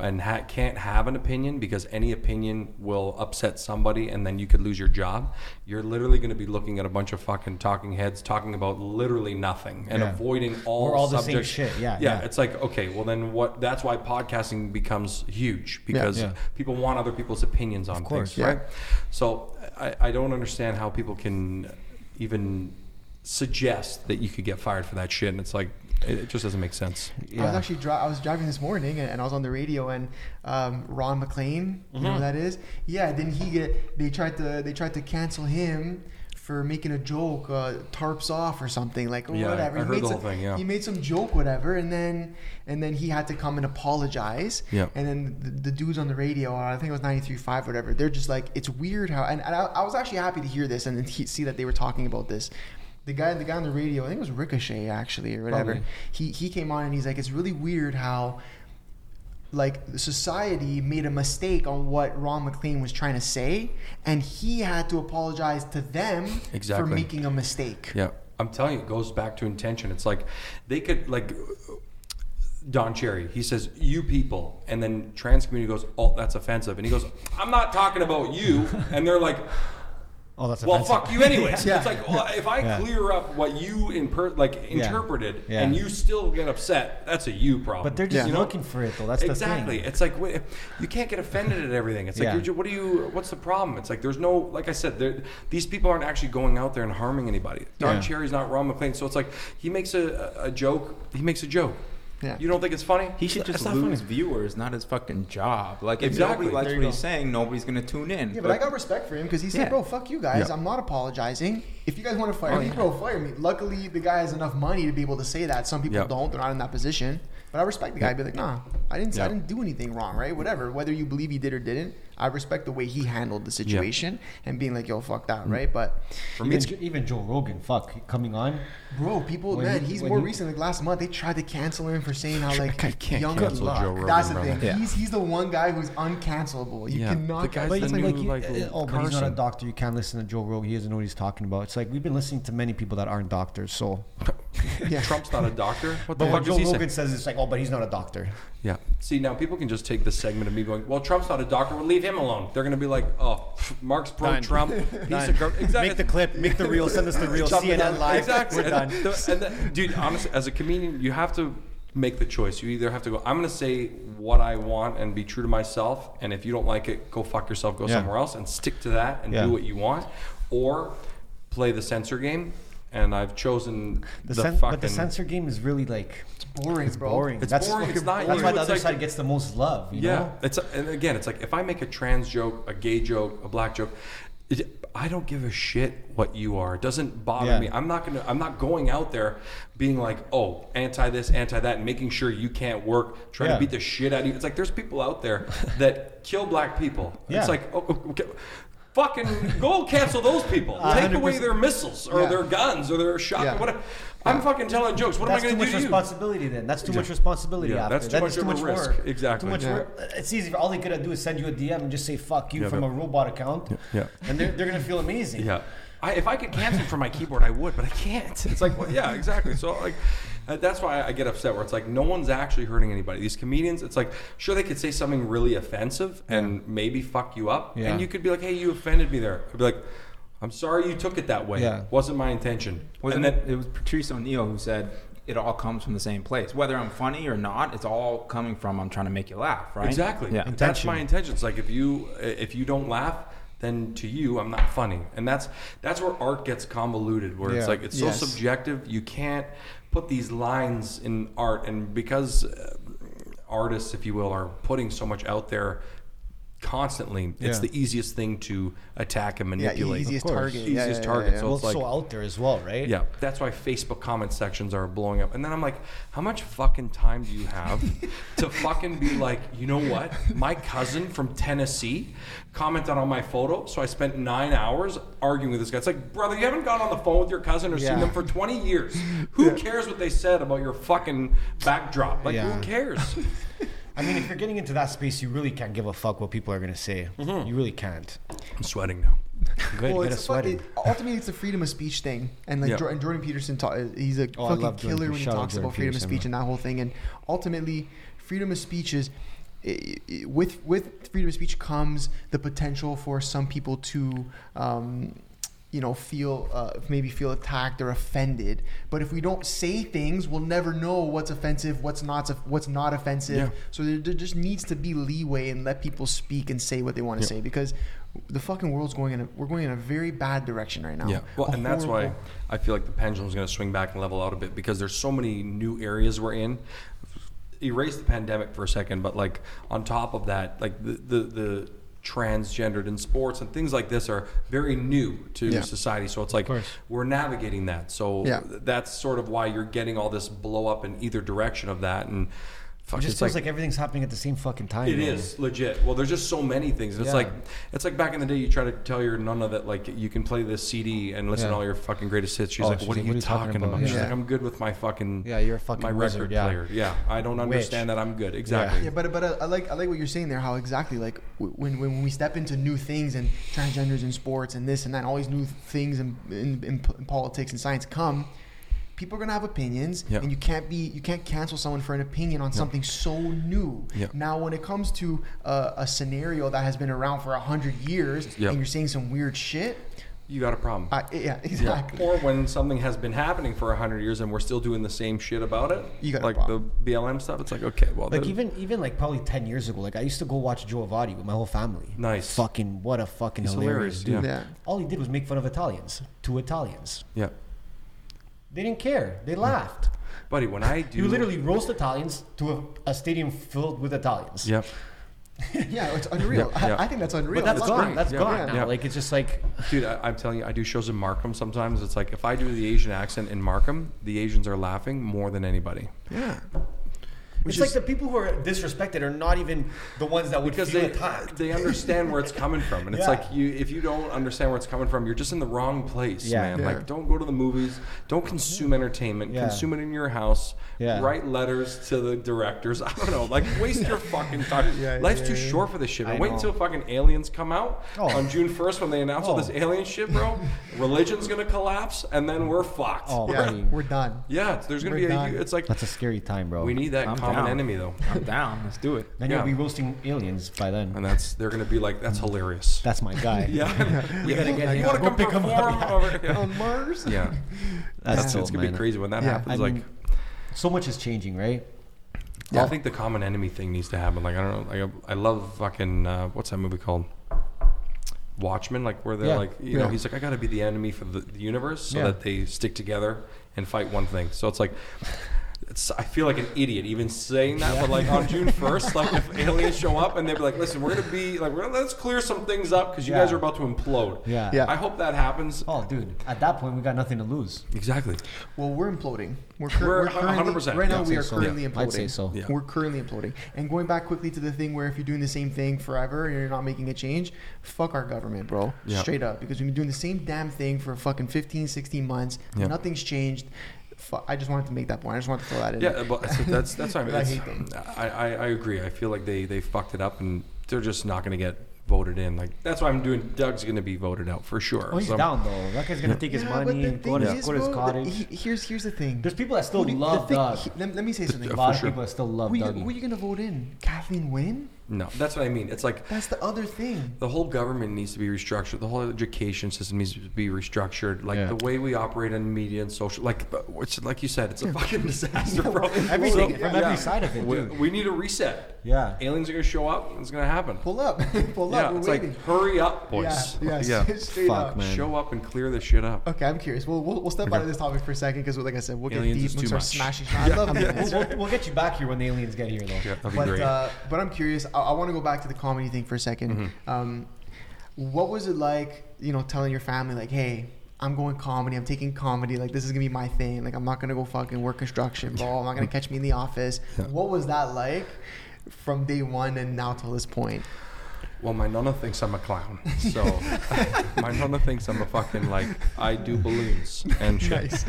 Speaker 3: and ha- can't have an opinion because any opinion will upset somebody and then you could lose your job, you're literally going to be looking at a bunch of fucking talking heads talking about literally nothing and
Speaker 2: Yeah.
Speaker 3: avoiding all
Speaker 2: Or all the same shit, yeah,
Speaker 3: yeah,
Speaker 2: yeah.
Speaker 3: It's like okay, well then what? That's why podcasting becomes huge because
Speaker 2: Yeah.
Speaker 3: people want other people's opinions on
Speaker 2: course,
Speaker 3: things, right? So I, I don't understand how people can even suggest that you could get fired for that shit, and it's like it, it just doesn't make sense.
Speaker 1: I was actually dri- I was driving this morning and, and I was on the radio and um, Ron MacLean, you know who that is? Yeah, didn't he get? They tried to they tried to cancel him for making a joke, uh, tarps off or something like or
Speaker 3: Yeah,
Speaker 1: whatever.
Speaker 3: I
Speaker 1: He
Speaker 3: heard
Speaker 1: made
Speaker 3: the
Speaker 1: some-
Speaker 3: thing, yeah.
Speaker 1: he made some joke, whatever, and then and then he had to come and apologize.
Speaker 3: Yeah.
Speaker 1: And then the, the dudes on the radio, I think it was 93.5 whatever, they're just like, it's weird how, and, and I, I was actually happy to hear this and then he, see that they were talking about this. The guy, the guy on the radio, I think it was Ricochet actually or whatever.
Speaker 3: Probably.
Speaker 1: He he came on and he's like, it's really weird how like society made a mistake on what Ron MacLean was trying to say, and he had to apologize to them for making a mistake.
Speaker 3: Yeah, I'm telling you, it goes back to intention. It's like they could like Don Cherry. He says "you people," and then trans community goes, "Oh, that's offensive," and he goes, "I'm not talking about you," and they're like.
Speaker 2: Oh, that's
Speaker 3: Well,
Speaker 2: offensive.
Speaker 3: fuck you, anyways.
Speaker 1: Yeah.
Speaker 3: It's like well, if I
Speaker 2: Yeah.
Speaker 3: clear up what you imper- like interpreted,
Speaker 2: Yeah.
Speaker 3: and you still get upset, that's a you problem.
Speaker 2: But they're just
Speaker 1: Yeah.
Speaker 2: looking for it though. That's
Speaker 3: exactly.
Speaker 2: the thing.
Speaker 3: It's like wait, you can't get offended at everything. It's like
Speaker 2: Yeah.
Speaker 3: you're, ju- what do you? What's the problem? It's like there's no like I said, these people aren't actually going out there and harming anybody. Don
Speaker 2: Yeah.
Speaker 3: Cherry's not Ron MacLean, so it's like he makes a, a joke. He makes a joke.
Speaker 1: Yeah.
Speaker 3: You don't think it's funny?
Speaker 4: He should
Speaker 3: That's
Speaker 4: just
Speaker 3: not
Speaker 4: lose
Speaker 3: funny.
Speaker 4: viewers, not his fucking job. Like if
Speaker 3: Exactly.
Speaker 4: nobody likes
Speaker 3: There
Speaker 4: what
Speaker 3: you
Speaker 4: he's saying, nobody's gonna tune in.
Speaker 1: Yeah, but I got respect for him because he said,
Speaker 4: Yeah.
Speaker 1: "Bro, fuck you guys.
Speaker 3: Yeah.
Speaker 1: I'm not apologizing. If you guys want to fire
Speaker 3: Oh,
Speaker 1: me,
Speaker 3: yeah.
Speaker 1: bro, fire me." Luckily, the guy has enough money to be able to say that. Some people
Speaker 3: Yeah.
Speaker 1: don't; they're not in that position. But I respect the guy. Be like, "Nah, I didn't. I didn't do anything wrong, right? Whatever. Whether you believe he did or didn't, I respect the way he handled the situation and being like, "Yo, fuck that," right? But
Speaker 3: For me,
Speaker 2: Even, even Joe Rogan, fuck, coming on.
Speaker 1: Bro, people,
Speaker 2: When
Speaker 1: man,
Speaker 2: he-
Speaker 1: he's more
Speaker 2: he-
Speaker 1: recent. Like last month, they tried to cancel him for saying how like
Speaker 3: I can't
Speaker 1: young
Speaker 3: cancel
Speaker 1: luck.
Speaker 3: Joe Rogan,
Speaker 1: That's the thing.
Speaker 4: Yeah.
Speaker 1: He's he's the one guy who's uncancelable. You
Speaker 3: Yeah.
Speaker 1: cannot.
Speaker 3: The guy's
Speaker 2: But
Speaker 3: the
Speaker 2: it's
Speaker 3: new,
Speaker 2: like, you-
Speaker 3: like,
Speaker 2: uh, oh, but he's not a doctor. You can't listen to Joe Rogan. He doesn't know what he's talking about. It's like we've been listening to many people that aren't doctors. So,
Speaker 1: yeah.
Speaker 3: Trump's not a doctor. What the
Speaker 2: but
Speaker 3: fuck
Speaker 2: Joe
Speaker 3: he say?
Speaker 2: Rogan says, it's like, oh, but he's not a doctor.
Speaker 3: Yeah. See, now people can just take this segment of me going, well, Trump's not a doctor. Well, leave him alone. They're going to be like, oh, Mark's pro
Speaker 2: Done.
Speaker 3: Trump. Piece of gar- exactly.
Speaker 2: Make the clip, make the reel, send us the reel.
Speaker 1: Jump it
Speaker 2: CNN live.
Speaker 3: Exactly.
Speaker 2: We're done.
Speaker 3: And, the- and the- dude, honestly, as a comedian, you have to make the choice. You either have to go, I'm going to say what I want and be true to myself. And if you don't like it, go fuck yourself, go
Speaker 2: Yeah.
Speaker 3: somewhere else and stick to that and
Speaker 2: Yeah.
Speaker 3: do what you want. Or play the censor game. And I've chosen
Speaker 2: The
Speaker 3: the,
Speaker 2: cen-
Speaker 3: fucking.
Speaker 2: but the censor game is really like
Speaker 1: boring,
Speaker 2: it's
Speaker 1: bro.
Speaker 2: boring.
Speaker 3: It's
Speaker 2: that's
Speaker 3: boring. It's not
Speaker 2: That's
Speaker 3: you.
Speaker 2: why the other
Speaker 3: like-
Speaker 2: side gets the most love. You
Speaker 3: yeah,
Speaker 2: know?
Speaker 3: it's and again, it's like if I make a trans joke, a gay joke, a black joke, it, I don't give a shit what you are. It doesn't bother
Speaker 2: Yeah.
Speaker 3: me. I'm not gonna. I'm not going out there being like, oh, anti this, anti that, and making sure you can't work, trying
Speaker 2: Yeah.
Speaker 3: to beat the shit out of you. It's like there's people out there that kill black people.
Speaker 2: Yeah.
Speaker 3: It's like, oh, okay. Fucking go cancel those people. Take away
Speaker 2: 100%.
Speaker 3: their missiles or
Speaker 1: Yeah.
Speaker 3: their guns or their shot.
Speaker 1: Yeah.
Speaker 3: Whatever. I'm fucking telling jokes. What
Speaker 2: That's
Speaker 3: am I
Speaker 2: too
Speaker 3: going
Speaker 2: much
Speaker 3: to do to you?
Speaker 2: responsibility. Then that's too much responsibility.
Speaker 3: Yeah,
Speaker 2: after.
Speaker 3: that's too
Speaker 2: That
Speaker 3: much
Speaker 2: too
Speaker 3: of a
Speaker 2: much
Speaker 3: risk.
Speaker 2: work.
Speaker 3: Exactly.
Speaker 2: Too much
Speaker 1: Yeah.
Speaker 2: work. It's easy. All they could do is send you a DM and just say "fuck you"
Speaker 3: Yeah,
Speaker 2: from
Speaker 3: but-
Speaker 2: a robot account.
Speaker 3: Yeah.
Speaker 2: And they're, they're gonna feel amazing.
Speaker 3: Yeah. I, if I could cancel from my keyboard, I would, but I can't. It's like, well, yeah, exactly. So like, Uh, that's why I get upset. Where it's like, no one's actually hurting anybody. These comedians, it's like, sure, they could say something really offensive and maybe fuck you up,
Speaker 2: Yeah.
Speaker 3: and you could be like, hey, you offended me there. I'd be like, I'm sorry you took it that way.
Speaker 2: Yeah.
Speaker 3: Wasn't my intention.
Speaker 4: Wasn't
Speaker 3: and
Speaker 4: it?
Speaker 3: then,
Speaker 4: It was Patrice O'Neal who said it all comes from the same place. Whether I'm funny or not, it's all coming from I'm trying to make you laugh, right?
Speaker 3: Exactly.
Speaker 4: Yeah.
Speaker 3: That's my intention. It's like if you if you don't laugh, then to you I'm not funny, and that's that's where art gets convoluted. Where it's like it's so
Speaker 1: Yes.
Speaker 3: subjective. You can't put these lines in art, and because uh, artists, if you will, are putting so much out there constantly, it's
Speaker 2: Yeah.
Speaker 3: the easiest thing to attack and
Speaker 1: Yeah,
Speaker 3: manipulate.
Speaker 1: easiest
Speaker 2: course.
Speaker 1: target. Yeah,
Speaker 3: Easiest
Speaker 1: yeah,
Speaker 3: target.
Speaker 1: yeah, yeah.
Speaker 3: So
Speaker 2: Well,
Speaker 3: it's
Speaker 2: it's
Speaker 3: like
Speaker 2: so out there as well, right?
Speaker 3: yeah, that's why Facebook comment sections are blowing up. And then I'm like, how much fucking time do you have to fucking be like, you know what? My cousin from Tennessee commented on my photo, so I spent nine hours arguing with this guy. It's like, brother, you haven't gone on the phone with your cousin or
Speaker 1: Yeah.
Speaker 3: seen them for 20 years. Who cares what they said about your fucking backdrop? Like,
Speaker 2: Yeah.
Speaker 3: who cares?
Speaker 2: I mean, if you're getting into that space, you really can't give a fuck what people are gonna say.
Speaker 3: Mm-hmm.
Speaker 2: You really can't.
Speaker 3: I'm sweating now.
Speaker 2: Good.
Speaker 1: Well,
Speaker 2: get a
Speaker 1: it's a fuck-
Speaker 2: sweating.
Speaker 1: it- ultimately, it's a freedom of speech thing, and like
Speaker 3: Yeah.
Speaker 1: Jor- and Jordan Peterson, ta- he's a
Speaker 2: Oh,
Speaker 1: fucking
Speaker 2: love Jordan
Speaker 1: killer when he
Speaker 2: Shout out
Speaker 1: talks
Speaker 2: Jordan
Speaker 1: about freedom of speech
Speaker 2: man.
Speaker 1: and that whole thing. And ultimately, freedom of speech is i- i- with with freedom of speech comes the potential for some people to. Um, you know, feel uh, maybe feel attacked or offended. But if we don't say things, we'll never know what's offensive, what's not, what's not offensive.
Speaker 3: Yeah.
Speaker 1: So there, there just needs to be leeway and let people speak and say what they want to
Speaker 3: Yeah.
Speaker 1: say because the fucking world's going in a we're going in a very bad direction right now.
Speaker 3: Yeah, well,
Speaker 1: A
Speaker 3: and that's why I feel like the pendulum's going to swing back and level out a bit because there's so many new areas we're in. Erase the pandemic for a second, but like on top of that, like the the, the transgendered in sports and things like this are very new to
Speaker 1: Yeah.
Speaker 3: society. So it's like we're navigating that. So
Speaker 1: Yeah.
Speaker 3: that's sort of why you're getting all this blow up in either direction of that. And fuck,
Speaker 2: It just feels like, everything's happening at the same fucking time.
Speaker 3: it
Speaker 2: man.
Speaker 3: is legit. Well, there's just so many things. It's
Speaker 2: Yeah.
Speaker 3: like it's like back in the day. You try to tell your nonna that like you can play this CD and listen
Speaker 2: Yeah.
Speaker 3: to all your fucking greatest hits. She's
Speaker 2: Oh,
Speaker 3: like,
Speaker 2: she's
Speaker 3: "What are you
Speaker 2: "What are talking
Speaker 3: talking about?"
Speaker 2: about?"
Speaker 3: She's like, "I'm good with my fucking
Speaker 2: Yeah, you're a fucking
Speaker 3: my
Speaker 2: wizard,
Speaker 3: record
Speaker 2: yeah.
Speaker 3: player. Yeah, I don't understand that I'm good. Exactly.
Speaker 1: Yeah, but but uh, I like I like what you're saying there. How exactly like w- when when we step into new things and transgenders in sports and this and that, and all these new things in, in, in, in politics and science come. People are gonna have opinions,
Speaker 3: Yeah.
Speaker 1: and you can't be you can't cancel someone for an opinion on something so new.
Speaker 3: Yeah.
Speaker 1: Now, when it comes to uh, a scenario that has been around for a hundred years,
Speaker 3: Yeah.
Speaker 1: and you're saying some weird shit,
Speaker 3: You got a problem.
Speaker 1: uh, yeah,
Speaker 3: Yeah.
Speaker 1: exactly.
Speaker 3: Or when something has been happening for a hundred years and we're still doing the same shit about it,
Speaker 1: You got a
Speaker 3: like
Speaker 1: problem.
Speaker 3: the BLM stuff. It's like okay, well,
Speaker 2: Like
Speaker 3: then-
Speaker 2: even even like probably ten years ago, like I used to go watch Joe Avati with my whole family.
Speaker 3: Nice.
Speaker 2: Fucking what a fucking hilarious,
Speaker 3: hilarious,
Speaker 2: dude.
Speaker 3: yeah.
Speaker 1: Yeah.
Speaker 2: All he did was make fun of Italians. Two Italians.
Speaker 3: yeah,
Speaker 2: They didn't care. They laughed.
Speaker 3: buddy. When I do,
Speaker 2: He would literally roast Italians to a, a stadium filled with Italians.
Speaker 3: Yep.
Speaker 1: yeah, it's unreal.
Speaker 3: Yeah, yeah.
Speaker 1: I, I think that's unreal.
Speaker 2: But that's
Speaker 1: I love
Speaker 2: gone.
Speaker 1: it.
Speaker 2: That's
Speaker 3: Yeah.
Speaker 2: gone
Speaker 1: Yeah.
Speaker 2: now.
Speaker 3: Yeah.
Speaker 2: Like it's just like
Speaker 3: Dude, I, I'm telling you, I do shows in Markham sometimes. It's like if I do the Asian accent in Markham, the Asians are laughing more than anybody.
Speaker 1: Yeah.
Speaker 2: It's like the people who are disrespected are not even the ones that would
Speaker 3: because
Speaker 2: feel
Speaker 3: they
Speaker 2: attacked.
Speaker 3: they understand where it's coming from, and it's like you if you don't understand where it's coming from, you're just in the wrong place,
Speaker 2: Yeah.
Speaker 3: man.
Speaker 1: Yeah.
Speaker 3: Like don't go to the movies, don't consume entertainment,
Speaker 2: Yeah.
Speaker 3: consume it in your house.
Speaker 2: Yeah.
Speaker 3: Write letters to the directors. I don't know, like waste your fucking time.
Speaker 1: Yeah,
Speaker 3: Life's
Speaker 1: yeah,
Speaker 3: too
Speaker 1: yeah.
Speaker 3: short for this shit.
Speaker 2: I
Speaker 3: Man. Wait until fucking aliens come out
Speaker 2: Oh.
Speaker 3: on June 1st when they announce all
Speaker 2: Oh.
Speaker 3: this alien shit, bro. Religion's gonna collapse, and then we're fucked.
Speaker 2: Oh,
Speaker 1: Yeah,
Speaker 2: buddy.
Speaker 1: we're done.
Speaker 3: Yeah, there's gonna
Speaker 1: We're
Speaker 3: be a. It's like
Speaker 2: That's a scary time, bro.
Speaker 3: we need that
Speaker 4: I'm
Speaker 3: common
Speaker 4: down.
Speaker 3: enemy though,
Speaker 4: I'm down. Let's do it.
Speaker 2: then
Speaker 3: Yeah.
Speaker 2: you'll be roasting aliens by then.
Speaker 3: and that's they're gonna be like that's hilarious.
Speaker 2: That's my guy.
Speaker 3: Yeah,
Speaker 2: We gotta get
Speaker 3: You
Speaker 2: him.
Speaker 3: want to
Speaker 2: Go
Speaker 3: come
Speaker 2: pick him
Speaker 3: perform
Speaker 2: up.
Speaker 3: over here?
Speaker 1: On Mars.
Speaker 3: Yeah,
Speaker 2: That's
Speaker 3: it's,
Speaker 2: dope,
Speaker 3: it's gonna be crazy when that
Speaker 1: Yeah,
Speaker 3: happens.
Speaker 2: I
Speaker 3: like,
Speaker 2: mean, so much is changing, right? yeah.
Speaker 3: I think the common enemy thing needs to happen. Like, I don't know. Like, I, I love fucking uh, what's that movie called? Watchmen. Like, where they're
Speaker 2: Yeah.
Speaker 3: like, you know,
Speaker 1: Yeah.
Speaker 3: he's like, I got to be the enemy for the, the universe, so
Speaker 2: Yeah.
Speaker 3: that they stick together and fight one thing. So it's like. It's, I feel like an idiot even saying that, but like on June first, like if aliens show up and they'd be like, "Listen, we're gonna be like, we're gonna, let's clear some things up because you
Speaker 2: Yeah.
Speaker 3: guys are about to implode."
Speaker 2: Yeah.
Speaker 1: Yeah.
Speaker 3: I hope that happens.
Speaker 2: Oh, dude. At that point, we got nothing to lose.
Speaker 3: Exactly.
Speaker 1: Well, we're imploding. We're, cur-
Speaker 3: We're
Speaker 1: we're currently,
Speaker 3: 100%.
Speaker 1: right now. We are
Speaker 2: so.
Speaker 1: currently
Speaker 2: Yeah.
Speaker 1: imploding.
Speaker 2: I'd say so.
Speaker 3: Yeah.
Speaker 1: We're currently imploding. And going back quickly to the thing where if you're doing the same thing forever and you're not making a change, fuck our government, bro.
Speaker 3: Yeah.
Speaker 1: Straight up. Because we've been doing the same damn thing for fucking 15, 16 months.
Speaker 3: Yeah.
Speaker 1: Nothing's changed. Fu- I just wanted to make that point. I just wanted to throw that in.
Speaker 3: Yeah, but that's that's, that's what I mean.
Speaker 1: I hate them.
Speaker 3: I, I, I agree. I feel like they, they fucked it up and they're just not going to get voted in. Like that's why I'm doing. Doug's going to be voted out for sure.
Speaker 2: Oh, he's
Speaker 3: So-
Speaker 2: down though. That guy's gonna take his
Speaker 1: Yeah,
Speaker 2: money
Speaker 1: the
Speaker 2: and go to,
Speaker 1: thing
Speaker 2: his,
Speaker 1: is,
Speaker 2: go to his
Speaker 1: bro,
Speaker 2: cottage.
Speaker 1: the- he- here's here's the thing.
Speaker 2: There's people that still
Speaker 1: Who do you-
Speaker 2: love
Speaker 1: thing-
Speaker 2: Doug.
Speaker 1: he- let, let me say something.
Speaker 2: a lot of
Speaker 3: sure.
Speaker 2: people that still love
Speaker 1: Who you,
Speaker 2: Dougie.
Speaker 1: who you gonna vote in? Kathleen Wynne?
Speaker 3: No, that's what I mean. It's like
Speaker 1: That's the other thing.
Speaker 3: the whole government needs to be restructured. The whole education system needs to be restructured. Like
Speaker 2: Yeah.
Speaker 3: the way we operate in media and social, like which, like you said, it's a fucking disaster, bro.
Speaker 2: Everything, from every side of it,
Speaker 3: We,
Speaker 2: dude.
Speaker 3: we need a reset.
Speaker 2: Yeah.
Speaker 3: aliens are going to show up. It's going to happen.
Speaker 1: Pull up, pull
Speaker 3: yeah,
Speaker 1: up. We're
Speaker 3: it's
Speaker 1: waiting.
Speaker 3: like hurry up, boys.
Speaker 1: Yeah,
Speaker 3: yeah.
Speaker 1: yeah, straight
Speaker 2: Fuck,
Speaker 1: up.
Speaker 2: man.
Speaker 3: Show up and clear this shit up.
Speaker 1: Okay, I'm curious. We'll, we'll, we'll step
Speaker 3: Okay.
Speaker 1: out of this topic for a second because, like I said, we'll
Speaker 3: Aliens
Speaker 1: get
Speaker 3: is
Speaker 1: deep. We'll
Speaker 3: too
Speaker 1: start
Speaker 3: much.
Speaker 1: smashing. I love
Speaker 2: we'll,
Speaker 1: aliens.
Speaker 2: we'll, we'll get you back here when the aliens get here, though.
Speaker 3: Yeah, that'd be
Speaker 1: But
Speaker 3: great.
Speaker 1: uh, but I'm curious. I, want to go back to the comedy thing for a 2nd
Speaker 3: Mm-hmm.
Speaker 1: Um, what was it like? You know, telling your family like, "Hey, I'm going comedy. I'm taking comedy. Like this is gonna be my thing. Like I'm not gonna go fucking work construction, bro. I'm not gonna catch me in the office."
Speaker 3: Yeah.
Speaker 1: What was that like from day one and now till this point?
Speaker 3: Well, my nonna thinks I'm a clown. So my nonna thinks I'm a fucking like I do balloons and shit.
Speaker 1: Nice.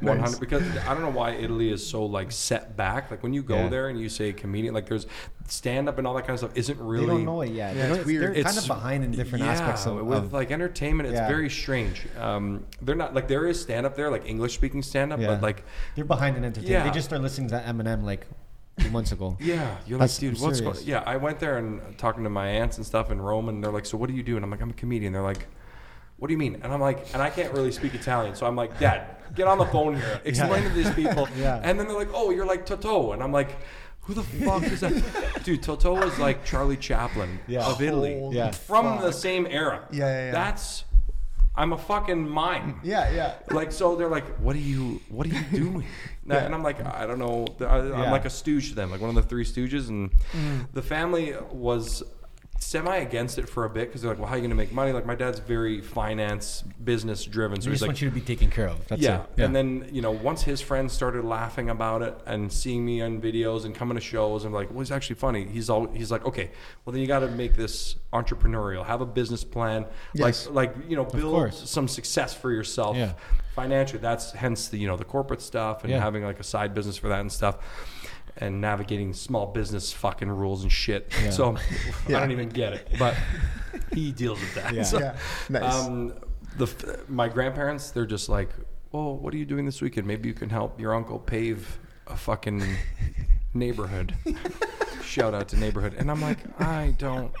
Speaker 3: One
Speaker 1: Nice.
Speaker 3: hundred because I don't know why Italy is so like set back. Like when you go
Speaker 2: Yeah.
Speaker 3: there and you say comedian, like there's stand up and all that kind of stuff isn't really.
Speaker 2: They don't know it yet.
Speaker 1: Yeah, it's,
Speaker 2: it's
Speaker 1: weird.
Speaker 2: They're kind of behind in different
Speaker 3: yeah,
Speaker 2: aspects of,
Speaker 3: with
Speaker 2: of
Speaker 3: like entertainment. It's
Speaker 2: Yeah.
Speaker 3: very strange. Um, they're not like there is stand up there, like English speaking stand up,
Speaker 2: Yeah.
Speaker 3: but like
Speaker 2: they're behind in entertainment. They just started listening to that Eminem like two months ago.
Speaker 3: Yeah, you're
Speaker 2: That's-
Speaker 3: like, dude,
Speaker 2: I'm
Speaker 3: what's
Speaker 2: serious.
Speaker 3: going? Yeah, I went there and talking to my aunts and stuff in Rome, and they're like, "So what do you do?" And I'm like, "I'm a comedian." They're like, "What do you mean?" And I'm like, and I can't really speak Italian, so I'm like, "Dad, get on the phone here, explain to these people."
Speaker 2: Yeah.
Speaker 3: And then they're like, "Oh, you're like Toto," and I'm like. Who the fuck is that? Dude, Toto was like Charlie Chaplin
Speaker 2: Yeah.
Speaker 3: of Italy.
Speaker 1: Holy
Speaker 2: Yeah.
Speaker 3: From the same era.
Speaker 1: Yeah, yeah, yeah.
Speaker 3: That's I'm a fucking mime.
Speaker 1: Yeah, yeah.
Speaker 3: Like so, they're like, "What are you? What are you doing?"
Speaker 1: Yeah.
Speaker 3: And I'm like, "I don't know." I, I'm
Speaker 2: Yeah.
Speaker 3: like a stooge to them, like one of the three stooges. And
Speaker 1: Mm-hmm.
Speaker 3: the family was semi against it for a bit because they're like, well, how are you going to make money? Like my dad's very finance business driven, so he's
Speaker 2: just
Speaker 3: like,
Speaker 2: want you to be taken care of. That's
Speaker 3: yeah.
Speaker 2: it.
Speaker 3: And then, you know, once his friends started laughing about it and seeing me on videos and coming to shows, I'm like, well, it's actually funny. He's all he's like, okay, well then you got to make this entrepreneurial, have a business plan,
Speaker 1: Yes.
Speaker 3: like like you know, build some success for yourself
Speaker 2: Yeah.
Speaker 3: financially. That's hence the you know the corporate stuff and
Speaker 2: Yeah.
Speaker 3: having like a side business for that and stuff. And navigating small business fucking rules and shit.
Speaker 2: Yeah.
Speaker 3: So
Speaker 1: Yeah.
Speaker 3: I don't even get it, but he deals with that.
Speaker 2: Yeah.
Speaker 3: So,
Speaker 1: Yeah. Nice.
Speaker 3: um, the my grandparents, they're just like, "Well, what are you doing this weekend? Maybe you can help your uncle pave a fucking neighborhood." Shout out to neighborhood, and I'm like, I don't,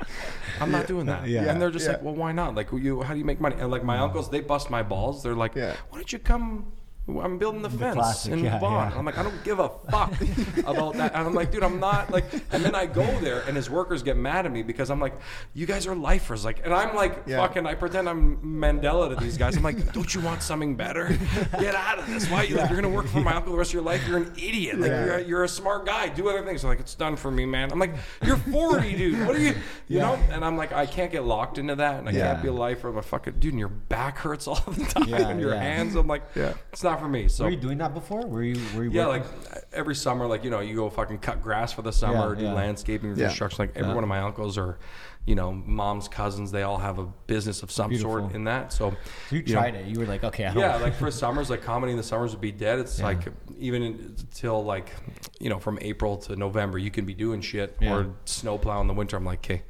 Speaker 3: I'm not doing that.
Speaker 2: Yeah.
Speaker 3: And they're just like, well, why not? Like, you, how do you make money? And like my uncles, they bust my balls. They're like, why don't you come? I'm building the, fence
Speaker 2: classic,
Speaker 3: in
Speaker 2: yeah,
Speaker 3: Vaughan.
Speaker 2: yeah.
Speaker 3: I'm like, I don't give a fuck about that. And I'm like, dude, I'm not like. And then I go there, and his workers get mad at me because I'm like, you guys are lifers, like, and I'm like,
Speaker 1: Yeah.
Speaker 3: fucking. I pretend I'm Mandela to these guys. I'm like, don't you want something better? Get out of this. Why? You, like, you're gonna work for my uncle the rest of your life. You're an idiot. Like,
Speaker 1: Yeah.
Speaker 3: you're, you're a smart guy. Do other things. Like, it's done for me, man. I'm like, you're 40, dude. What are you? You know? And I'm like, I can't get locked into that, and I can't be a lifer. I'm a fucking dude. And your back hurts all the time, and your hands. I'm like,
Speaker 1: Yeah.
Speaker 3: it's not for me. So
Speaker 2: Were you doing that before? Were you? Were you?
Speaker 3: yeah,
Speaker 2: working-
Speaker 3: like every summer, like you know, you go fucking cut grass for the summer,
Speaker 2: Yeah,
Speaker 3: do
Speaker 2: yeah.
Speaker 3: landscaping,
Speaker 1: Yeah.
Speaker 3: construction. Like every one of my uncles or, you know, mom's cousins, they all have a business of some sort in that. So,
Speaker 2: So you
Speaker 3: you know,
Speaker 2: tried it. You were like, okay,
Speaker 3: yeah, like for summers, like comedy in the summers would be dead. It's like even until like, you know, from April to November, you can be doing shit or snowplow in the winter. I'm like, okay.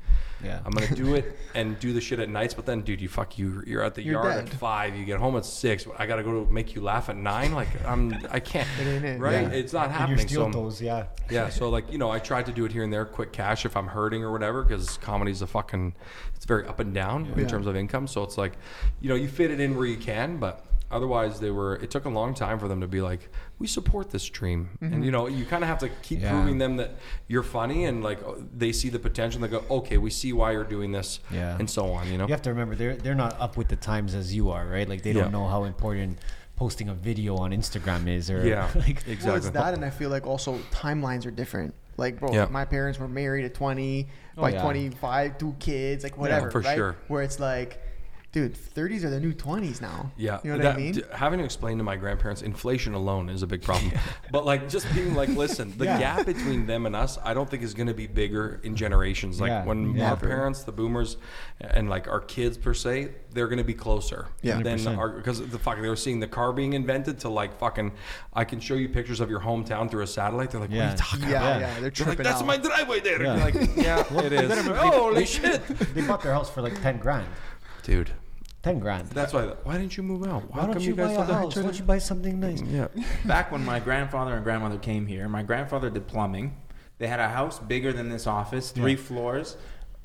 Speaker 2: Yeah.
Speaker 3: I'm gonna do it and do the shit at nights, but then, dude, you fuck you. You're at the
Speaker 1: You're
Speaker 3: yard at five. You get home at six. I gotta go to make you laugh at nine. Like I'm, I can't.
Speaker 1: It ain't it.
Speaker 3: Right?
Speaker 1: Yeah.
Speaker 3: It's not
Speaker 2: And
Speaker 3: happening.
Speaker 2: your steel
Speaker 3: so,
Speaker 2: toes, yeah.
Speaker 3: yeah, so like you know, I tried to do it here and there, quick cash if I'm hurting or whatever, because comedy's a fucking, it's very up and down in
Speaker 1: Yeah.
Speaker 3: terms of income. So it's like, you know, you fit it in where you can, but otherwise they were. It took a long time for them to be like, we support this dream, and mm-hmm. you know, you kind of have to keep
Speaker 2: Yeah.
Speaker 3: proving them that you're funny and like oh, they see the potential. And They go, okay, we see why you're doing this,
Speaker 2: Yeah.
Speaker 3: and so on. You know,
Speaker 2: You have to remember they're they're not up with the times as you are, right? Like they don't know how important posting a video on Instagram is, or
Speaker 3: Yeah.
Speaker 2: like
Speaker 3: exactly.
Speaker 1: Well, it's that, and I feel like also timelines are different. Like, bro,
Speaker 3: Yeah.
Speaker 1: my parents were married at 20,
Speaker 2: Oh,
Speaker 1: by
Speaker 2: yeah.
Speaker 1: 25, two kids, like whatever.
Speaker 3: for
Speaker 1: right?
Speaker 3: sure.
Speaker 1: Where it's like, dude, 30s are the new 20s now.
Speaker 3: Yeah,
Speaker 1: You know what
Speaker 3: that-
Speaker 1: I mean?
Speaker 3: d- having to explain to my grandparents, inflation alone is a big problem. but like, just being like, listen, the
Speaker 2: Yeah.
Speaker 3: gap between them and us, I don't think is going to be bigger in generations. Like
Speaker 2: Yeah,
Speaker 3: when
Speaker 2: yeah.
Speaker 3: our parents, the boomers, and like our kids per se, they're going to be closer.
Speaker 1: Yeah.
Speaker 3: Than our because the fuck they were seeing the car being invented to like fucking. I can show you pictures of your hometown through a satellite. They're like, what are you talking
Speaker 1: yeah,
Speaker 3: about?
Speaker 1: yeah, they're
Speaker 3: They're like,
Speaker 1: tripping
Speaker 3: that's
Speaker 1: out.
Speaker 3: my driveway there.
Speaker 2: Yeah.
Speaker 3: And like, yeah, it
Speaker 2: you
Speaker 3: is.
Speaker 2: gotta remember-
Speaker 3: Holy shit,
Speaker 2: they bought their house for like ten grand.
Speaker 3: Dude.
Speaker 2: Ten grand.
Speaker 3: That's why. Why didn't you move out?
Speaker 2: Why don't you buy a house? Why don't you buy something nice?
Speaker 3: Yeah.
Speaker 4: Back when my grandfather and grandmother came here, my grandfather did plumbing. They had a house bigger than this office, three
Speaker 2: Yeah.
Speaker 4: floors,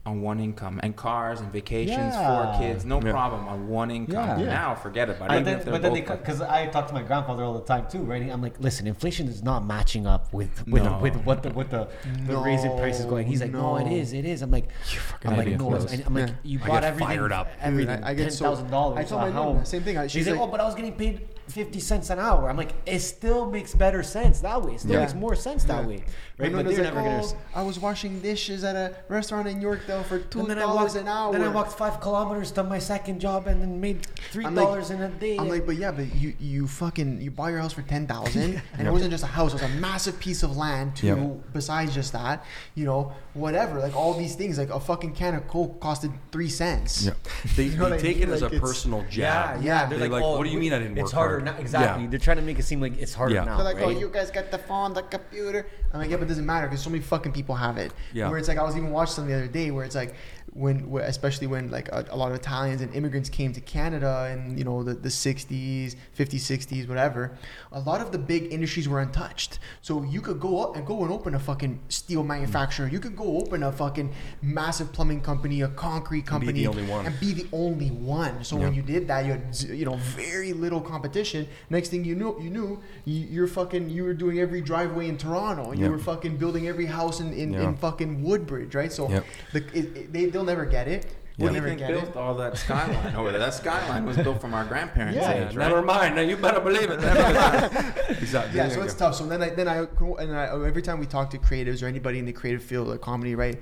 Speaker 4: on one income, and cars and vacations,
Speaker 2: Yeah.
Speaker 4: four kids, no
Speaker 3: Yeah.
Speaker 4: problem on one income.
Speaker 2: Yeah.
Speaker 4: Now forget about it.
Speaker 2: But then, but then they, because I talk to my grandfather all the time too, right? I'm like, listen, inflation is not matching up with with,
Speaker 4: No.
Speaker 2: with what the what the, the raise in prices going. He's like, no, it
Speaker 1: no.
Speaker 2: is, it is. I'm like,
Speaker 3: fucking
Speaker 2: I'm like, no, it's- I'm like,
Speaker 1: Yeah.
Speaker 2: you
Speaker 3: I
Speaker 2: bought
Speaker 3: get
Speaker 2: everything,
Speaker 3: fired up.
Speaker 2: everything,
Speaker 1: Dude, I- I get
Speaker 2: ten
Speaker 1: so-
Speaker 2: thousand dollars.
Speaker 1: I told my mom, same thing. I-
Speaker 2: She's
Speaker 1: she's
Speaker 2: like,
Speaker 1: like-
Speaker 2: oh, but I was getting paid fifty cents an hour. I'm like, it still makes better sense that way. It still
Speaker 1: Yeah.
Speaker 2: makes more sense that
Speaker 1: Yeah.
Speaker 2: way,
Speaker 1: Right?
Speaker 2: right? But
Speaker 1: was
Speaker 2: they're
Speaker 1: like,
Speaker 2: never gonna.
Speaker 1: oh, I was washing dishes at a restaurant in Yorkdale for two
Speaker 2: And then I
Speaker 1: dollars
Speaker 2: walked
Speaker 1: an hour.
Speaker 2: Then I walked five kilometers to my second job and then made three
Speaker 1: I'm like-
Speaker 2: dollars in a day.
Speaker 1: I'm like, but yeah, but you you fucking you buy your house for ten thousand, and it wasn't just a house; it was a massive piece of land too.
Speaker 3: Yep.
Speaker 1: Besides just that, you know, whatever, like all these things, like a fucking can of Coke costed three cents.
Speaker 3: Yeah. They,
Speaker 1: You know
Speaker 3: they
Speaker 1: what I
Speaker 3: take
Speaker 1: mean?
Speaker 3: it as
Speaker 1: Like,
Speaker 3: a personal jab.
Speaker 2: yeah.
Speaker 3: They're
Speaker 2: They're
Speaker 3: like,
Speaker 2: oh,
Speaker 3: what do you mean I didn't
Speaker 2: It's
Speaker 3: work
Speaker 2: harder
Speaker 3: hard?
Speaker 2: now. Exactly.
Speaker 3: Yeah.
Speaker 2: They're trying to make it seem like it's harder
Speaker 3: Yeah.
Speaker 2: now.
Speaker 1: They're like, oh, you guys got the phone, the computer. I'm like, yeah, but it doesn't matter because so many fucking people have it.
Speaker 3: Yeah.
Speaker 1: Where it's like, I was even watching something the other day where it's like, when, especially when like a, a lot of Italians and immigrants came to Canada in, you know, the, the 60s, 50s, 60s, whatever, a lot of the big industries were untouched. So you could go up and go and open a fucking steel manufacturer. You could go open a fucking massive plumbing company, a concrete company and be
Speaker 3: the only one.
Speaker 1: And be the only one. So when you did that, you had you know very little competition. Next thing you knew, you knew you, you're fucking you were doing every driveway in Toronto. and You
Speaker 3: Yep.
Speaker 1: were fucking building every house in, in,
Speaker 3: Yeah.
Speaker 1: in fucking Woodbridge, right? So the, it, it, they they'll never get it.
Speaker 4: What do you
Speaker 1: Never
Speaker 4: think
Speaker 1: get
Speaker 4: built
Speaker 1: it.
Speaker 4: all that skyline over there? That skyline was built from our grandparents'
Speaker 1: Yeah.
Speaker 4: age, right?
Speaker 3: Never mind. Now you better believe it. exactly.
Speaker 1: Yeah,
Speaker 3: There
Speaker 1: so it's
Speaker 3: go.
Speaker 1: tough. So then I then I and I, oh, every time we talk to creatives or anybody in the creative field of comedy, right?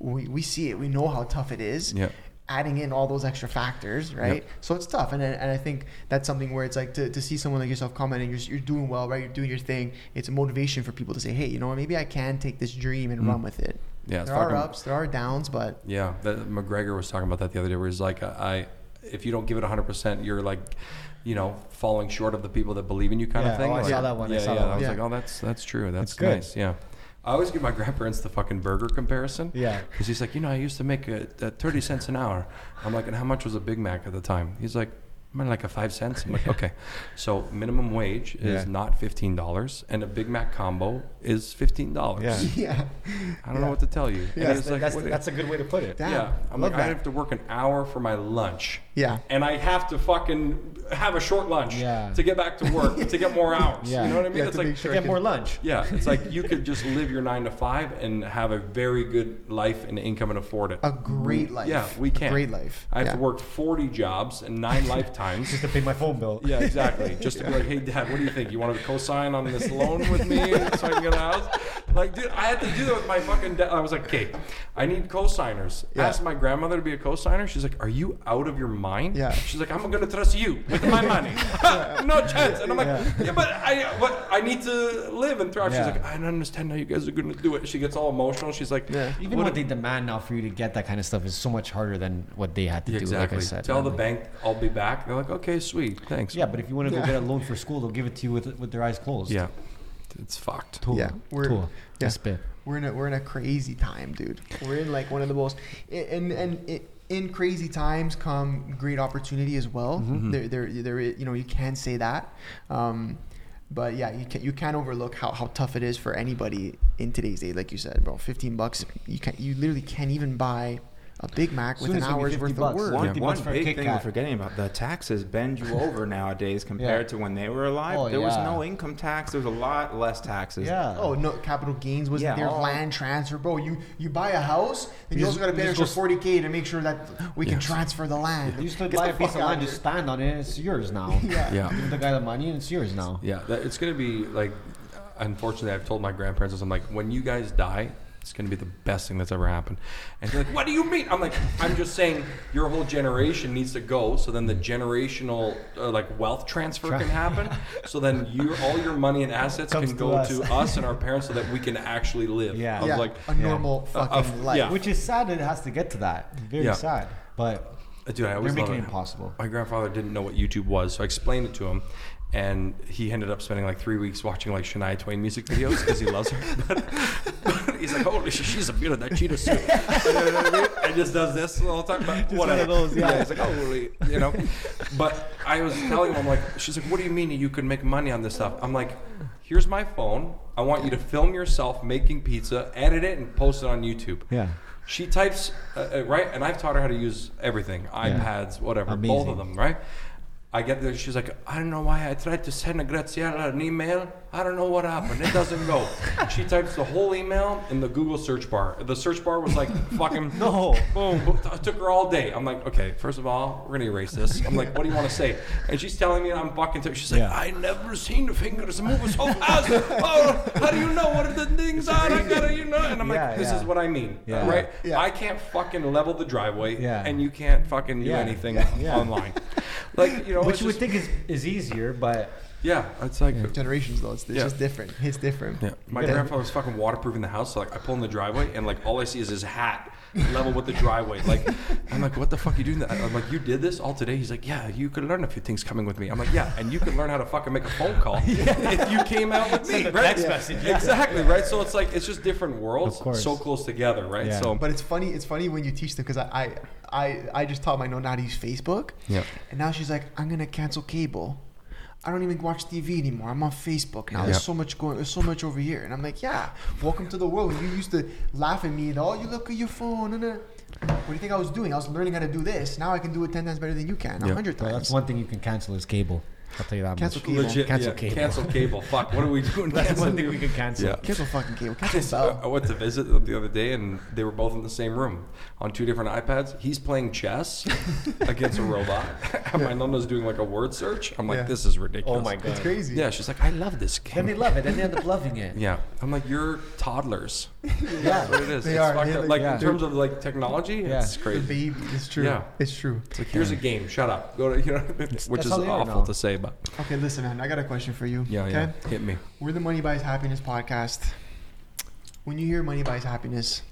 Speaker 1: We, we see it. We know how tough it is.
Speaker 3: Yeah.
Speaker 1: Adding in all those extra factors, right?
Speaker 3: Yep.
Speaker 1: So it's tough, and I- and I think that's something where it's like to, to see someone like yourself commenting, you're, you're doing well, right? You're doing your thing. It's a motivation for people to say, hey, you know what? Maybe I can take this dream and mm. run with it.
Speaker 3: Yeah,
Speaker 1: there are ups, there are downs, but
Speaker 3: Yeah, that, McGregor was talking about that the other day, where he's like, I, if you don't give it 100, percent you're like, you know, falling short of the people that believe in you, kind
Speaker 2: Yeah,
Speaker 3: of thing.
Speaker 2: oh, I saw that one, I
Speaker 3: Yeah,
Speaker 2: saw
Speaker 3: yeah.
Speaker 2: that
Speaker 3: I was
Speaker 1: Yeah.
Speaker 3: like, oh, that's that's true. That's nice. Yeah. I always give my grandparents the fucking burger comparison.
Speaker 2: Yeah.
Speaker 3: Because he's like, you know, I used to make a, a 30 cents an hour. I'm like, and how much was a Big Mac at the time? He's like, I'm like a five cents. I'm like, okay. So minimum wage is
Speaker 2: Yeah.
Speaker 3: not fifteen dollars, and a Big Mac combo is fifteen dollars.
Speaker 2: Yeah.
Speaker 1: yeah,
Speaker 3: I don't know what to tell you. And
Speaker 1: Yeah.
Speaker 3: it's
Speaker 2: That's,
Speaker 3: like,
Speaker 2: that's,
Speaker 3: what-
Speaker 2: that's a good way to put it.
Speaker 1: Damn.
Speaker 3: yeah, I'm
Speaker 1: love
Speaker 3: like, I
Speaker 1: that.
Speaker 3: have to work an hour for my lunch.
Speaker 1: Yeah.
Speaker 3: And I have to fucking have a short lunch
Speaker 2: Yeah.
Speaker 3: to get back to work to get more hours.
Speaker 2: Yeah.
Speaker 3: You know what I mean?
Speaker 1: Yeah,
Speaker 3: it's
Speaker 1: to
Speaker 3: like
Speaker 1: make
Speaker 2: To
Speaker 1: sure I
Speaker 2: get
Speaker 1: can-
Speaker 2: more lunch.
Speaker 3: yeah, it's like you could just live your nine to five and have a very good life and income and afford it.
Speaker 1: a great life.
Speaker 3: yeah, we
Speaker 1: A
Speaker 3: can.
Speaker 1: great life.
Speaker 3: I have
Speaker 1: yeah.
Speaker 3: to work 40 jobs and nine lifetimes.
Speaker 2: Just to pay my phone bill.
Speaker 3: Yeah, exactly. Just to be like, hey, Dad, what do you think? You want to co-sign on this loan with me so I can get a house? Like, dude, I had to do that with my fucking dad. I was like, okay, I need co-signers.
Speaker 1: Yeah.
Speaker 3: Asked my grandmother to be a co-signer. She's like, are you out of your mind?
Speaker 1: Yeah.
Speaker 3: She's like, I'm gonna trust you with my money. no chance. And I'm like, yeah, but I, what, I need to live and thrive.
Speaker 2: Yeah.
Speaker 3: She's like, I don't understand how you guys are gonna do it. She gets all emotional. She's like,
Speaker 1: Yeah.
Speaker 2: Even
Speaker 3: what
Speaker 2: what they demand now for you to get that kind of stuff is so much harder than what they had to
Speaker 3: Yeah,
Speaker 2: do.
Speaker 3: exactly.
Speaker 2: Like I said,
Speaker 3: Tell the
Speaker 2: Like-
Speaker 3: bank I'll be back. They're like, okay, sweet, thanks.
Speaker 2: Yeah, but if you want to
Speaker 1: Yeah.
Speaker 2: go get a loan for school, they'll give it to you with with their eyes closed.
Speaker 3: yeah, it's fucked.
Speaker 2: Tool.
Speaker 1: Yeah, we're-
Speaker 2: Tool.
Speaker 1: Yeah.
Speaker 2: Spit.
Speaker 1: we're in a we're in a crazy time, dude. We're in like one of the most and and it, in crazy times come great opportunity as well.
Speaker 3: Mm-hmm.
Speaker 1: There there there you know you can say that. Um, but yeah, you can you can't overlook how, how tough it is for anybody in today's day. Like you said, bro, fifteen bucks. You can you literally can't even buy a Big Mac with an
Speaker 2: it's
Speaker 1: hour's worth
Speaker 2: bucks.
Speaker 1: of work.
Speaker 2: One-
Speaker 4: One,
Speaker 2: 50
Speaker 4: one
Speaker 2: bucks for
Speaker 4: big
Speaker 2: Kit
Speaker 4: thing we're forgetting about the taxes bend you over nowadays compared to when they were alive.
Speaker 2: Oh,
Speaker 4: there was no income tax. There was a lot less taxes.
Speaker 2: Yeah.
Speaker 1: Oh no, capital gains wasn't
Speaker 4: Yeah,
Speaker 1: there.
Speaker 4: all-
Speaker 1: land transfer, bro. You you buy a house, and you,
Speaker 2: You
Speaker 1: also got to pay
Speaker 2: you
Speaker 1: extra forty k to make sure that we can transfer the land.
Speaker 2: You just to buy a piece of land,
Speaker 1: here.
Speaker 2: just stand on it. It's yours now.
Speaker 1: Yeah.
Speaker 3: Yeah.
Speaker 2: Give the guy the money, and it's yours now.
Speaker 3: Yeah, that, it's gonna be like. Unfortunately, I've told my grandparents, I'm like, when you guys die, it's gonna be the best thing that's ever happened. And they're like, what do you mean? I'm like, I'm just saying, your whole generation needs to go, so then the generational uh, like wealth transfer can happen. So then your all your money and assets
Speaker 2: Comes
Speaker 3: can
Speaker 2: to
Speaker 3: go
Speaker 2: us.
Speaker 3: to us and our parents, so that we can actually live.
Speaker 2: Yeah.
Speaker 3: I was
Speaker 1: yeah,
Speaker 3: like,
Speaker 1: a normal
Speaker 3: Uh,
Speaker 1: fucking
Speaker 3: uh,
Speaker 1: life.
Speaker 3: yeah.
Speaker 2: Which is sad that it has to get to that. Very
Speaker 3: Yeah.
Speaker 2: sad. But
Speaker 3: dude, I
Speaker 2: they're making it
Speaker 3: it.
Speaker 2: impossible.
Speaker 3: My grandfather didn't know what YouTube was, so I explained it to him, and he ended up spending like three weeks watching like Shania Twain music videos because he loves her. But, but he's like, holy shit, she's a beauty, that cheetah suit. You know what I mean? And just does this all the time. But
Speaker 2: one
Speaker 3: whatever.
Speaker 2: of those, yeah.
Speaker 3: He's like, holy, you know. But I was telling him, I'm like, she's like, what do you mean you can make money on this stuff? I'm like, here's my phone. I want you to film yourself making pizza, edit it, and post it on YouTube.
Speaker 2: Yeah.
Speaker 3: She types uh, uh, right, and I've taught her how to use everything, iPads, whatever,
Speaker 2: Amazing.
Speaker 3: both of them, right? I get there. She's like, I don't know why I tried to send a Graziella an email. I don't know what happened. It doesn't go. she types the whole email in the Google search bar. The search bar was like fucking
Speaker 2: No.
Speaker 3: boom. boom. It took her all day. I'm like, okay, first of all, we're gonna erase this. I'm like, what do you want to say? And she's telling me I'm fucking. T- she's like,
Speaker 2: Yeah.
Speaker 3: I never seen the fingers move so fast. oh, how do you know what the things are? I gotta, you know. And I'm
Speaker 2: Yeah,
Speaker 3: like, this
Speaker 2: yeah.
Speaker 3: is what I mean,
Speaker 2: Yeah.
Speaker 3: right?
Speaker 1: Yeah.
Speaker 3: I can't fucking level the driveway,
Speaker 2: Yeah.
Speaker 3: and you can't fucking do anything online. Like you know,
Speaker 2: Which you would
Speaker 3: just-
Speaker 2: think is, is easier, but
Speaker 3: yeah, it's like
Speaker 1: Generations though, it's, it's
Speaker 3: Yeah.
Speaker 1: just different. It's different.
Speaker 3: yeah. My
Speaker 2: gotta-
Speaker 3: grandfather was fucking waterproofing the house. So like I pull in the driveway and like all I see is his hat level with the driveway. Like I'm like, what the fuck you doing? That? I'm like, you did this all today? He's like, yeah, you could learn a few things coming with me. I'm like, yeah, and you could learn how to fucking make a phone call if you came out with me, right?
Speaker 2: text message, yeah.
Speaker 3: Exactly, right? So it's like it's just different worlds,
Speaker 2: Of
Speaker 3: so close together, right?
Speaker 2: Yeah.
Speaker 3: So
Speaker 1: But it's funny. It's funny when you teach them because I, I, I, I just taught my nonna how to use Facebook.
Speaker 3: Yeah.
Speaker 1: And now she's like, I'm gonna cancel cable. I don't even watch TV anymore. I'm on Facebook now. There's so much going. There's so much over here. And I'm like, yeah. Welcome to the world. You used to laugh at me and oh, you look at your phone. And, uh, what do you think I was doing? I was learning how to do this. Now I can do it ten times better than you can. A
Speaker 3: Yeah.
Speaker 1: hundred
Speaker 2: well,
Speaker 1: times.
Speaker 2: that's one thing you can cancel is cable. I'll tell you that
Speaker 1: Cancel
Speaker 2: much.
Speaker 1: cable.
Speaker 3: Legit,
Speaker 2: Cancel
Speaker 3: yeah,
Speaker 2: cable.
Speaker 3: Cancel cable. Fuck. What are we doing?
Speaker 2: That's
Speaker 3: Cancel
Speaker 2: one thing we can cancel.
Speaker 3: Yeah.
Speaker 1: Cancel fucking cable. Cancel
Speaker 3: I
Speaker 1: cell.
Speaker 3: went to visit them the other day, and they were both in the same room on two different iPads. He's playing chess against a robot, and my nonna's doing like a word search. I'm like,
Speaker 1: Yeah.
Speaker 3: this is ridiculous.
Speaker 2: Oh my god.
Speaker 1: It's crazy.
Speaker 3: Yeah, she's like, I love this
Speaker 2: game. And
Speaker 3: they
Speaker 2: love it. and they end up loving it.
Speaker 3: Yeah, I'm like, you're toddlers.
Speaker 2: Yeah.
Speaker 3: That's what it is.
Speaker 1: They
Speaker 3: it's
Speaker 1: are.
Speaker 3: fucked up.
Speaker 1: like-
Speaker 3: Like
Speaker 2: yeah.
Speaker 3: in terms of like technology,
Speaker 2: Yeah.
Speaker 3: it's crazy.
Speaker 1: The
Speaker 3: crazy.
Speaker 1: baby. It's true.
Speaker 3: Yeah.
Speaker 1: It's true.
Speaker 3: It's like here's a game. Shut up. Go to you know, which is
Speaker 2: how they are
Speaker 3: awful to say, but
Speaker 1: Okay, listen, man. I got a question for you.
Speaker 3: yeah,
Speaker 1: okay?
Speaker 3: yeah. Hit me.
Speaker 1: We're the Money Buys Happiness podcast. When you hear Money Buys Happiness,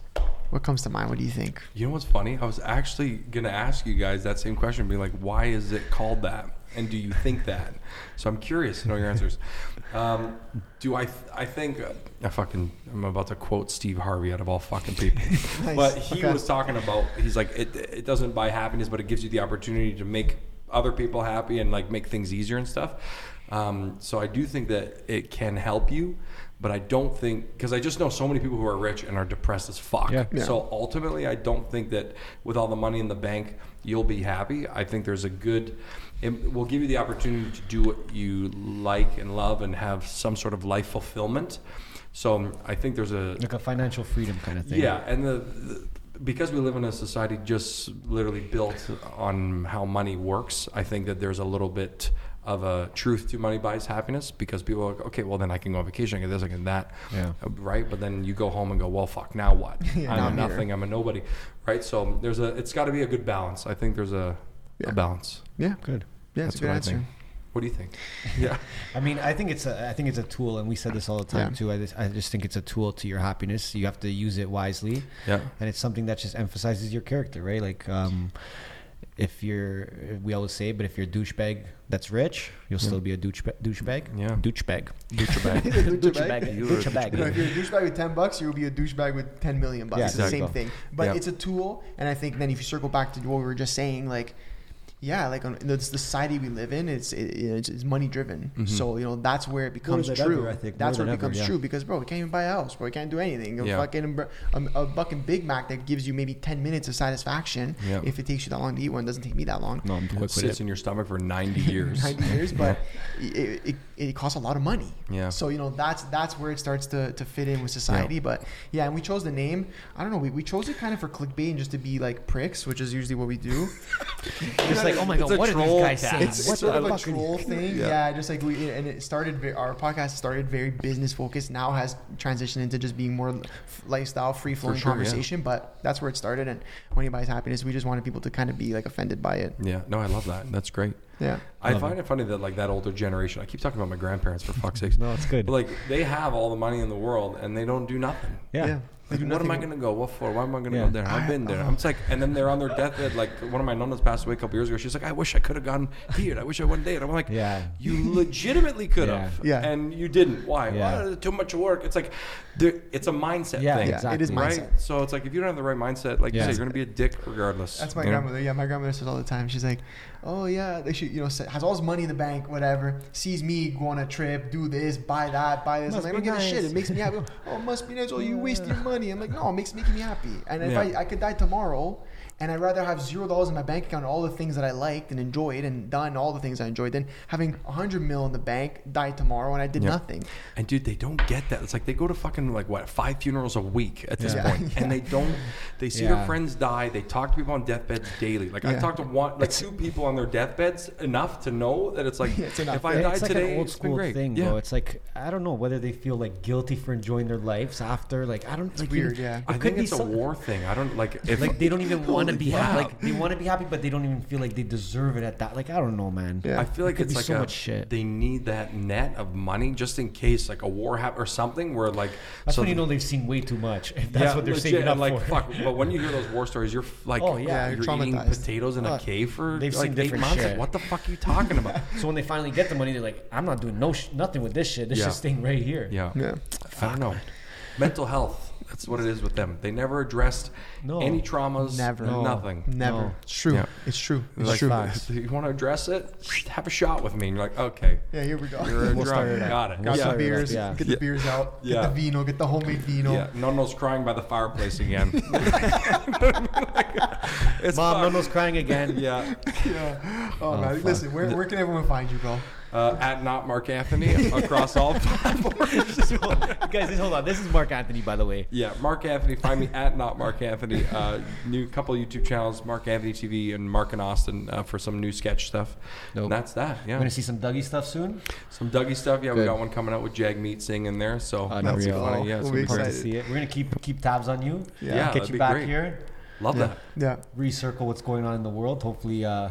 Speaker 1: what comes to mind? What do you think?
Speaker 3: You know what's funny? I was actually gonna ask you guys that same question, be like, why is it called that? And do you think that? So I'm curious to know your answers. Um, do I? I think uh, I fucking. I'm about to quote Steve Harvey out of all fucking people,
Speaker 1: Nice.
Speaker 3: but he
Speaker 1: Okay.
Speaker 3: was talking about. He's like, it, it doesn't buy happiness, but it gives you the opportunity to make other people happy and like make things easier and stuff. Um, so I do think that it can help you, but I don't think because I just know so many people who are rich and are depressed as fuck.
Speaker 2: Yeah.
Speaker 1: Yeah.
Speaker 3: So ultimately, I don't think that with all the money in the bank, you'll be happy. I think there's a good, it will give you the opportunity to do what you like and love and have some sort of life fulfillment. So um, I think there's a,
Speaker 2: Like a financial freedom kind of thing.
Speaker 3: yeah, and the, the because we live in a society just literally built on how money works, I think that there's a little bit of a truth to money buys happiness because people are like, okay, well then I can go on vacation, I can this, I can that,
Speaker 2: Yeah.
Speaker 3: Right? But then you go home and go, well, fuck, now what?
Speaker 1: Yeah,
Speaker 3: I'm a nothing, I'm a nobody, right? So there's a, it's got to be a good balance. I think there's a,
Speaker 1: Yeah.
Speaker 3: a balance.
Speaker 1: Yeah,
Speaker 2: Good.
Speaker 1: yeah, it's
Speaker 3: That's
Speaker 1: a good answer.
Speaker 3: Think. What do you think? Yeah,
Speaker 2: I mean, I think it's a, I think it's a tool, and we said this all the time
Speaker 1: Yeah.
Speaker 2: too. I just, I just think it's a tool to your happiness. You have to use it wisely,
Speaker 3: yeah,
Speaker 2: and it's something that just emphasizes your character, right? Like, um, if you're, we always say, but if you're a douchebag that's rich, you'll still be a douchebag. Douchebag.
Speaker 3: Yeah.
Speaker 2: Douchebag.
Speaker 3: douchebag.
Speaker 1: Douchebag.
Speaker 3: You are a
Speaker 2: Douchebag.
Speaker 1: You know, if you're a douchebag with 10 bucks, you'll be a douchebag with 10 million bucks.
Speaker 2: Yeah,
Speaker 1: it's the same thing. But
Speaker 3: Yeah.
Speaker 1: it's a tool. And I think then if you circle back to what we were just saying, like, yeah, like on, the society we live in, it's it, it's, it's money driven.
Speaker 3: Mhm.
Speaker 1: So you know that's where it becomes
Speaker 2: than
Speaker 1: true.
Speaker 2: ever, I think.
Speaker 1: That's where it
Speaker 2: than ever,
Speaker 1: becomes
Speaker 2: yeah.
Speaker 1: true because bro, we can't even buy a house, bro. We can't do anything. A
Speaker 3: Yeah.
Speaker 1: fucking a, a fucking Big Mac that gives you maybe ten minutes of satisfaction.
Speaker 3: Yeah.
Speaker 1: If it takes you that long to eat one, it doesn't take me that long.
Speaker 2: No, I'm quick with
Speaker 3: sits in your stomach for 90 years.
Speaker 1: 90 years, but it, it, it costs a lot of money.
Speaker 3: Yeah.
Speaker 1: So you know that's that's where it starts to, to fit in with society. But yeah, and we chose the name. I don't know. We, we chose it kind of for clickbait and just to be like pricks, which is usually what we do.
Speaker 2: It's like, oh my god,
Speaker 3: a
Speaker 2: what are these
Speaker 3: troll
Speaker 2: guys
Speaker 3: cast.
Speaker 2: saying?
Speaker 1: It's,
Speaker 2: What
Speaker 1: it's sort
Speaker 2: the
Speaker 1: of a
Speaker 2: fuck?
Speaker 1: troll thing.
Speaker 3: Yeah.
Speaker 1: Yeah. just like we and it started. Our podcast started very business focused. Now has transitioned into just being more lifestyle, free flowing
Speaker 3: sure, yeah.
Speaker 1: conversation. But that's where it started. And when he buys happiness, we just wanted people to kind of be like offended by it.
Speaker 3: Yeah, no, I love that. That's great.
Speaker 1: Yeah.
Speaker 3: I
Speaker 2: Love
Speaker 3: find it. funny that like that older generation. I keep talking about my grandparents for fuck's sakes.
Speaker 2: No, it's good.
Speaker 3: But like they have all the money in the world and they don't do nothing.
Speaker 2: Yeah.
Speaker 1: Yeah. They
Speaker 3: Like,
Speaker 1: do
Speaker 3: what am I gonna go? What for? Why am I gonna
Speaker 2: Yeah.
Speaker 3: go there? I've been there. I'm just like, and then they're on their deathbed. Like one of my nonnas passed away a couple years ago. She's like, I wish I could have gone here. I wish I went there. And I'm like,
Speaker 2: Yeah.
Speaker 3: you legitimately could have.
Speaker 1: Yeah. Yeah.
Speaker 3: And you didn't. Why?
Speaker 2: Yeah.
Speaker 3: Well, too much work. It's like, it's a mindset
Speaker 2: Yeah,
Speaker 3: thing.
Speaker 1: Yeah, it is mindset.
Speaker 3: Right. So it's like if you don't have the right mindset, like
Speaker 2: Yeah.
Speaker 3: you say, you're gonna be a dick regardless.
Speaker 1: That's my
Speaker 3: you know?
Speaker 1: grandmother. Yeah, my grandmother says all the time. She's like, "Oh yeah, they should, you know, has all this money in the bank, whatever. Sees me go on a trip, do this, buy that, buy this.
Speaker 2: Must
Speaker 1: I'm like, I don't give a shit. It makes me happy. oh, it must be nice. Oh, you waste your money. I'm like, no, it makes making me happy. And if
Speaker 3: Yeah.
Speaker 1: I, I could die tomorrow, and I'd rather have zero dollars in my bank account, all the things that I liked and enjoyed and done all the things I enjoyed, than having a hundred mil in the bank, die tomorrow, and I did
Speaker 3: Yeah.
Speaker 1: nothing.
Speaker 3: And dude, they don't get that. It's like they go to fucking like what five funerals a week at this
Speaker 1: Yeah.
Speaker 3: point,
Speaker 1: Yeah.
Speaker 3: and they don't. They see
Speaker 2: Yeah.
Speaker 3: their friends die. They talk to people on deathbeds daily. Like I talked to one, like two people on their deathbeds enough to know that it's like
Speaker 1: It's
Speaker 3: if I
Speaker 1: Yeah,
Speaker 3: died
Speaker 2: it's like
Speaker 3: today,
Speaker 2: an old school
Speaker 3: great.
Speaker 2: thing,
Speaker 3: yeah.
Speaker 2: bro. It's like I don't know whether they feel like guilty for enjoying their lives after. Like I don't.
Speaker 1: It's
Speaker 2: like,
Speaker 1: weird,
Speaker 2: you-
Speaker 1: yeah.
Speaker 2: It
Speaker 3: I think
Speaker 2: be
Speaker 3: it's a war thing. I don't like if
Speaker 2: Like they don't even want to
Speaker 3: Holy
Speaker 2: be happy. Like they want to be happy, but they don't even feel like they deserve it at that. Like I don't know, man.
Speaker 1: Yeah.
Speaker 3: I feel like
Speaker 2: could
Speaker 3: it's like
Speaker 2: so
Speaker 3: a,
Speaker 2: much shit.
Speaker 3: They need that net of money just in case like a war happens or something where like
Speaker 2: That's
Speaker 3: so
Speaker 2: when you know they've seen way too much. If that's
Speaker 3: yeah,
Speaker 2: what they're
Speaker 3: legit,
Speaker 2: saving up
Speaker 3: like
Speaker 2: for.
Speaker 3: fuck. But when you hear those war stories, you're like,
Speaker 2: Oh, yeah.
Speaker 1: Yeah,
Speaker 3: you're,
Speaker 1: you're
Speaker 3: eating
Speaker 1: traumatized.
Speaker 3: potatoes in a cave for
Speaker 2: they've
Speaker 3: like
Speaker 2: seen
Speaker 3: eight
Speaker 2: different
Speaker 3: months. Like,
Speaker 2: shit.
Speaker 3: what the fuck are you talking about?
Speaker 2: So when they finally get the money, they're like, "I'm not doing no sh- nothing with this shit. This
Speaker 3: Yeah.
Speaker 2: shit's staying right here."
Speaker 3: Yeah.
Speaker 1: Yeah.
Speaker 3: I don't know. Mental health. That's what it is with them. They never addressed
Speaker 2: No.
Speaker 3: any traumas.
Speaker 1: Never.
Speaker 2: No.
Speaker 3: Nothing.
Speaker 1: Never.
Speaker 2: No.
Speaker 1: It's true.
Speaker 3: Yeah.
Speaker 1: It's true. It's
Speaker 3: Like,
Speaker 1: true.
Speaker 2: facts.
Speaker 3: You want to address it? Have a shot with me. And you're like, okay.
Speaker 1: Yeah, here we go.
Speaker 3: You're a
Speaker 2: We'll
Speaker 3: drunk.
Speaker 2: start.
Speaker 3: Got it.
Speaker 1: Got
Speaker 2: Yeah.
Speaker 1: some beers.
Speaker 2: Yeah.
Speaker 1: Get the
Speaker 3: Yeah.
Speaker 1: beers out.
Speaker 3: Yeah.
Speaker 1: Get the vino. Get the homemade vino.
Speaker 3: Yeah, Nono's crying by the fireplace again. it's
Speaker 2: Mom,
Speaker 3: fucked.
Speaker 2: Nono's crying again.
Speaker 3: Yeah.
Speaker 1: Yeah. Oh,
Speaker 2: Oh,
Speaker 1: man.
Speaker 2: fuck.
Speaker 1: Listen, where, where can everyone find you, bro?
Speaker 3: Uh, at not Mark Anthony across all platforms.
Speaker 2: Guys, just hold on. This is Mark Anthony, by the way.
Speaker 3: Yeah, Mark Anthony. Find me at not Mark Anthony. Uh, new couple YouTube channels, Mark Anthony TV and Mark and Austin uh, for some new sketch stuff.
Speaker 2: Nope.
Speaker 3: And that's that.
Speaker 2: We're
Speaker 3: Yeah,
Speaker 2: gonna see some Dougie stuff soon.
Speaker 3: some Dougie stuff. Yeah, we got one coming out with Jagmeet Singh in there. So
Speaker 2: Unreal.
Speaker 3: that's funny. Yeah, it's
Speaker 1: We'll
Speaker 3: gonna
Speaker 1: be
Speaker 3: be great.
Speaker 2: to see it. We're gonna keep keep tabs on you.
Speaker 1: Yeah.
Speaker 3: Yeah,
Speaker 2: Get you back
Speaker 3: great.
Speaker 2: here.
Speaker 3: Love
Speaker 1: Yeah.
Speaker 3: that.
Speaker 1: Yeah.
Speaker 2: Recircle what's going on in the world. Hopefully, uh,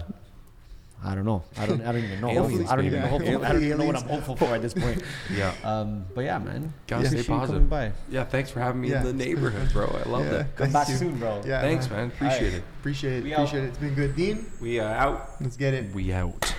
Speaker 2: I don't know. I don't. I don't even know.
Speaker 3: Aliens,
Speaker 2: I don't even know. Hopefully, I don't even know what I'm hopeful for at this point.
Speaker 3: Yeah.
Speaker 2: Um, but yeah, man.
Speaker 3: Gotta
Speaker 1: Yeah.
Speaker 3: stay positive.
Speaker 2: by.
Speaker 3: Yeah, thanks for having me
Speaker 1: Yeah.
Speaker 3: in the neighborhood, bro. I love
Speaker 1: Yeah.
Speaker 3: that.
Speaker 2: Come
Speaker 1: Thanks,
Speaker 2: back
Speaker 1: dude.
Speaker 2: soon, bro.
Speaker 1: Yeah.
Speaker 3: Thanks, man. Appreciate
Speaker 2: Alright.
Speaker 3: it.
Speaker 1: Appreciate it.
Speaker 2: We out.
Speaker 1: Appreciate it. It's been good. Dean,
Speaker 4: We uh, out.
Speaker 1: let's get it.
Speaker 3: We out.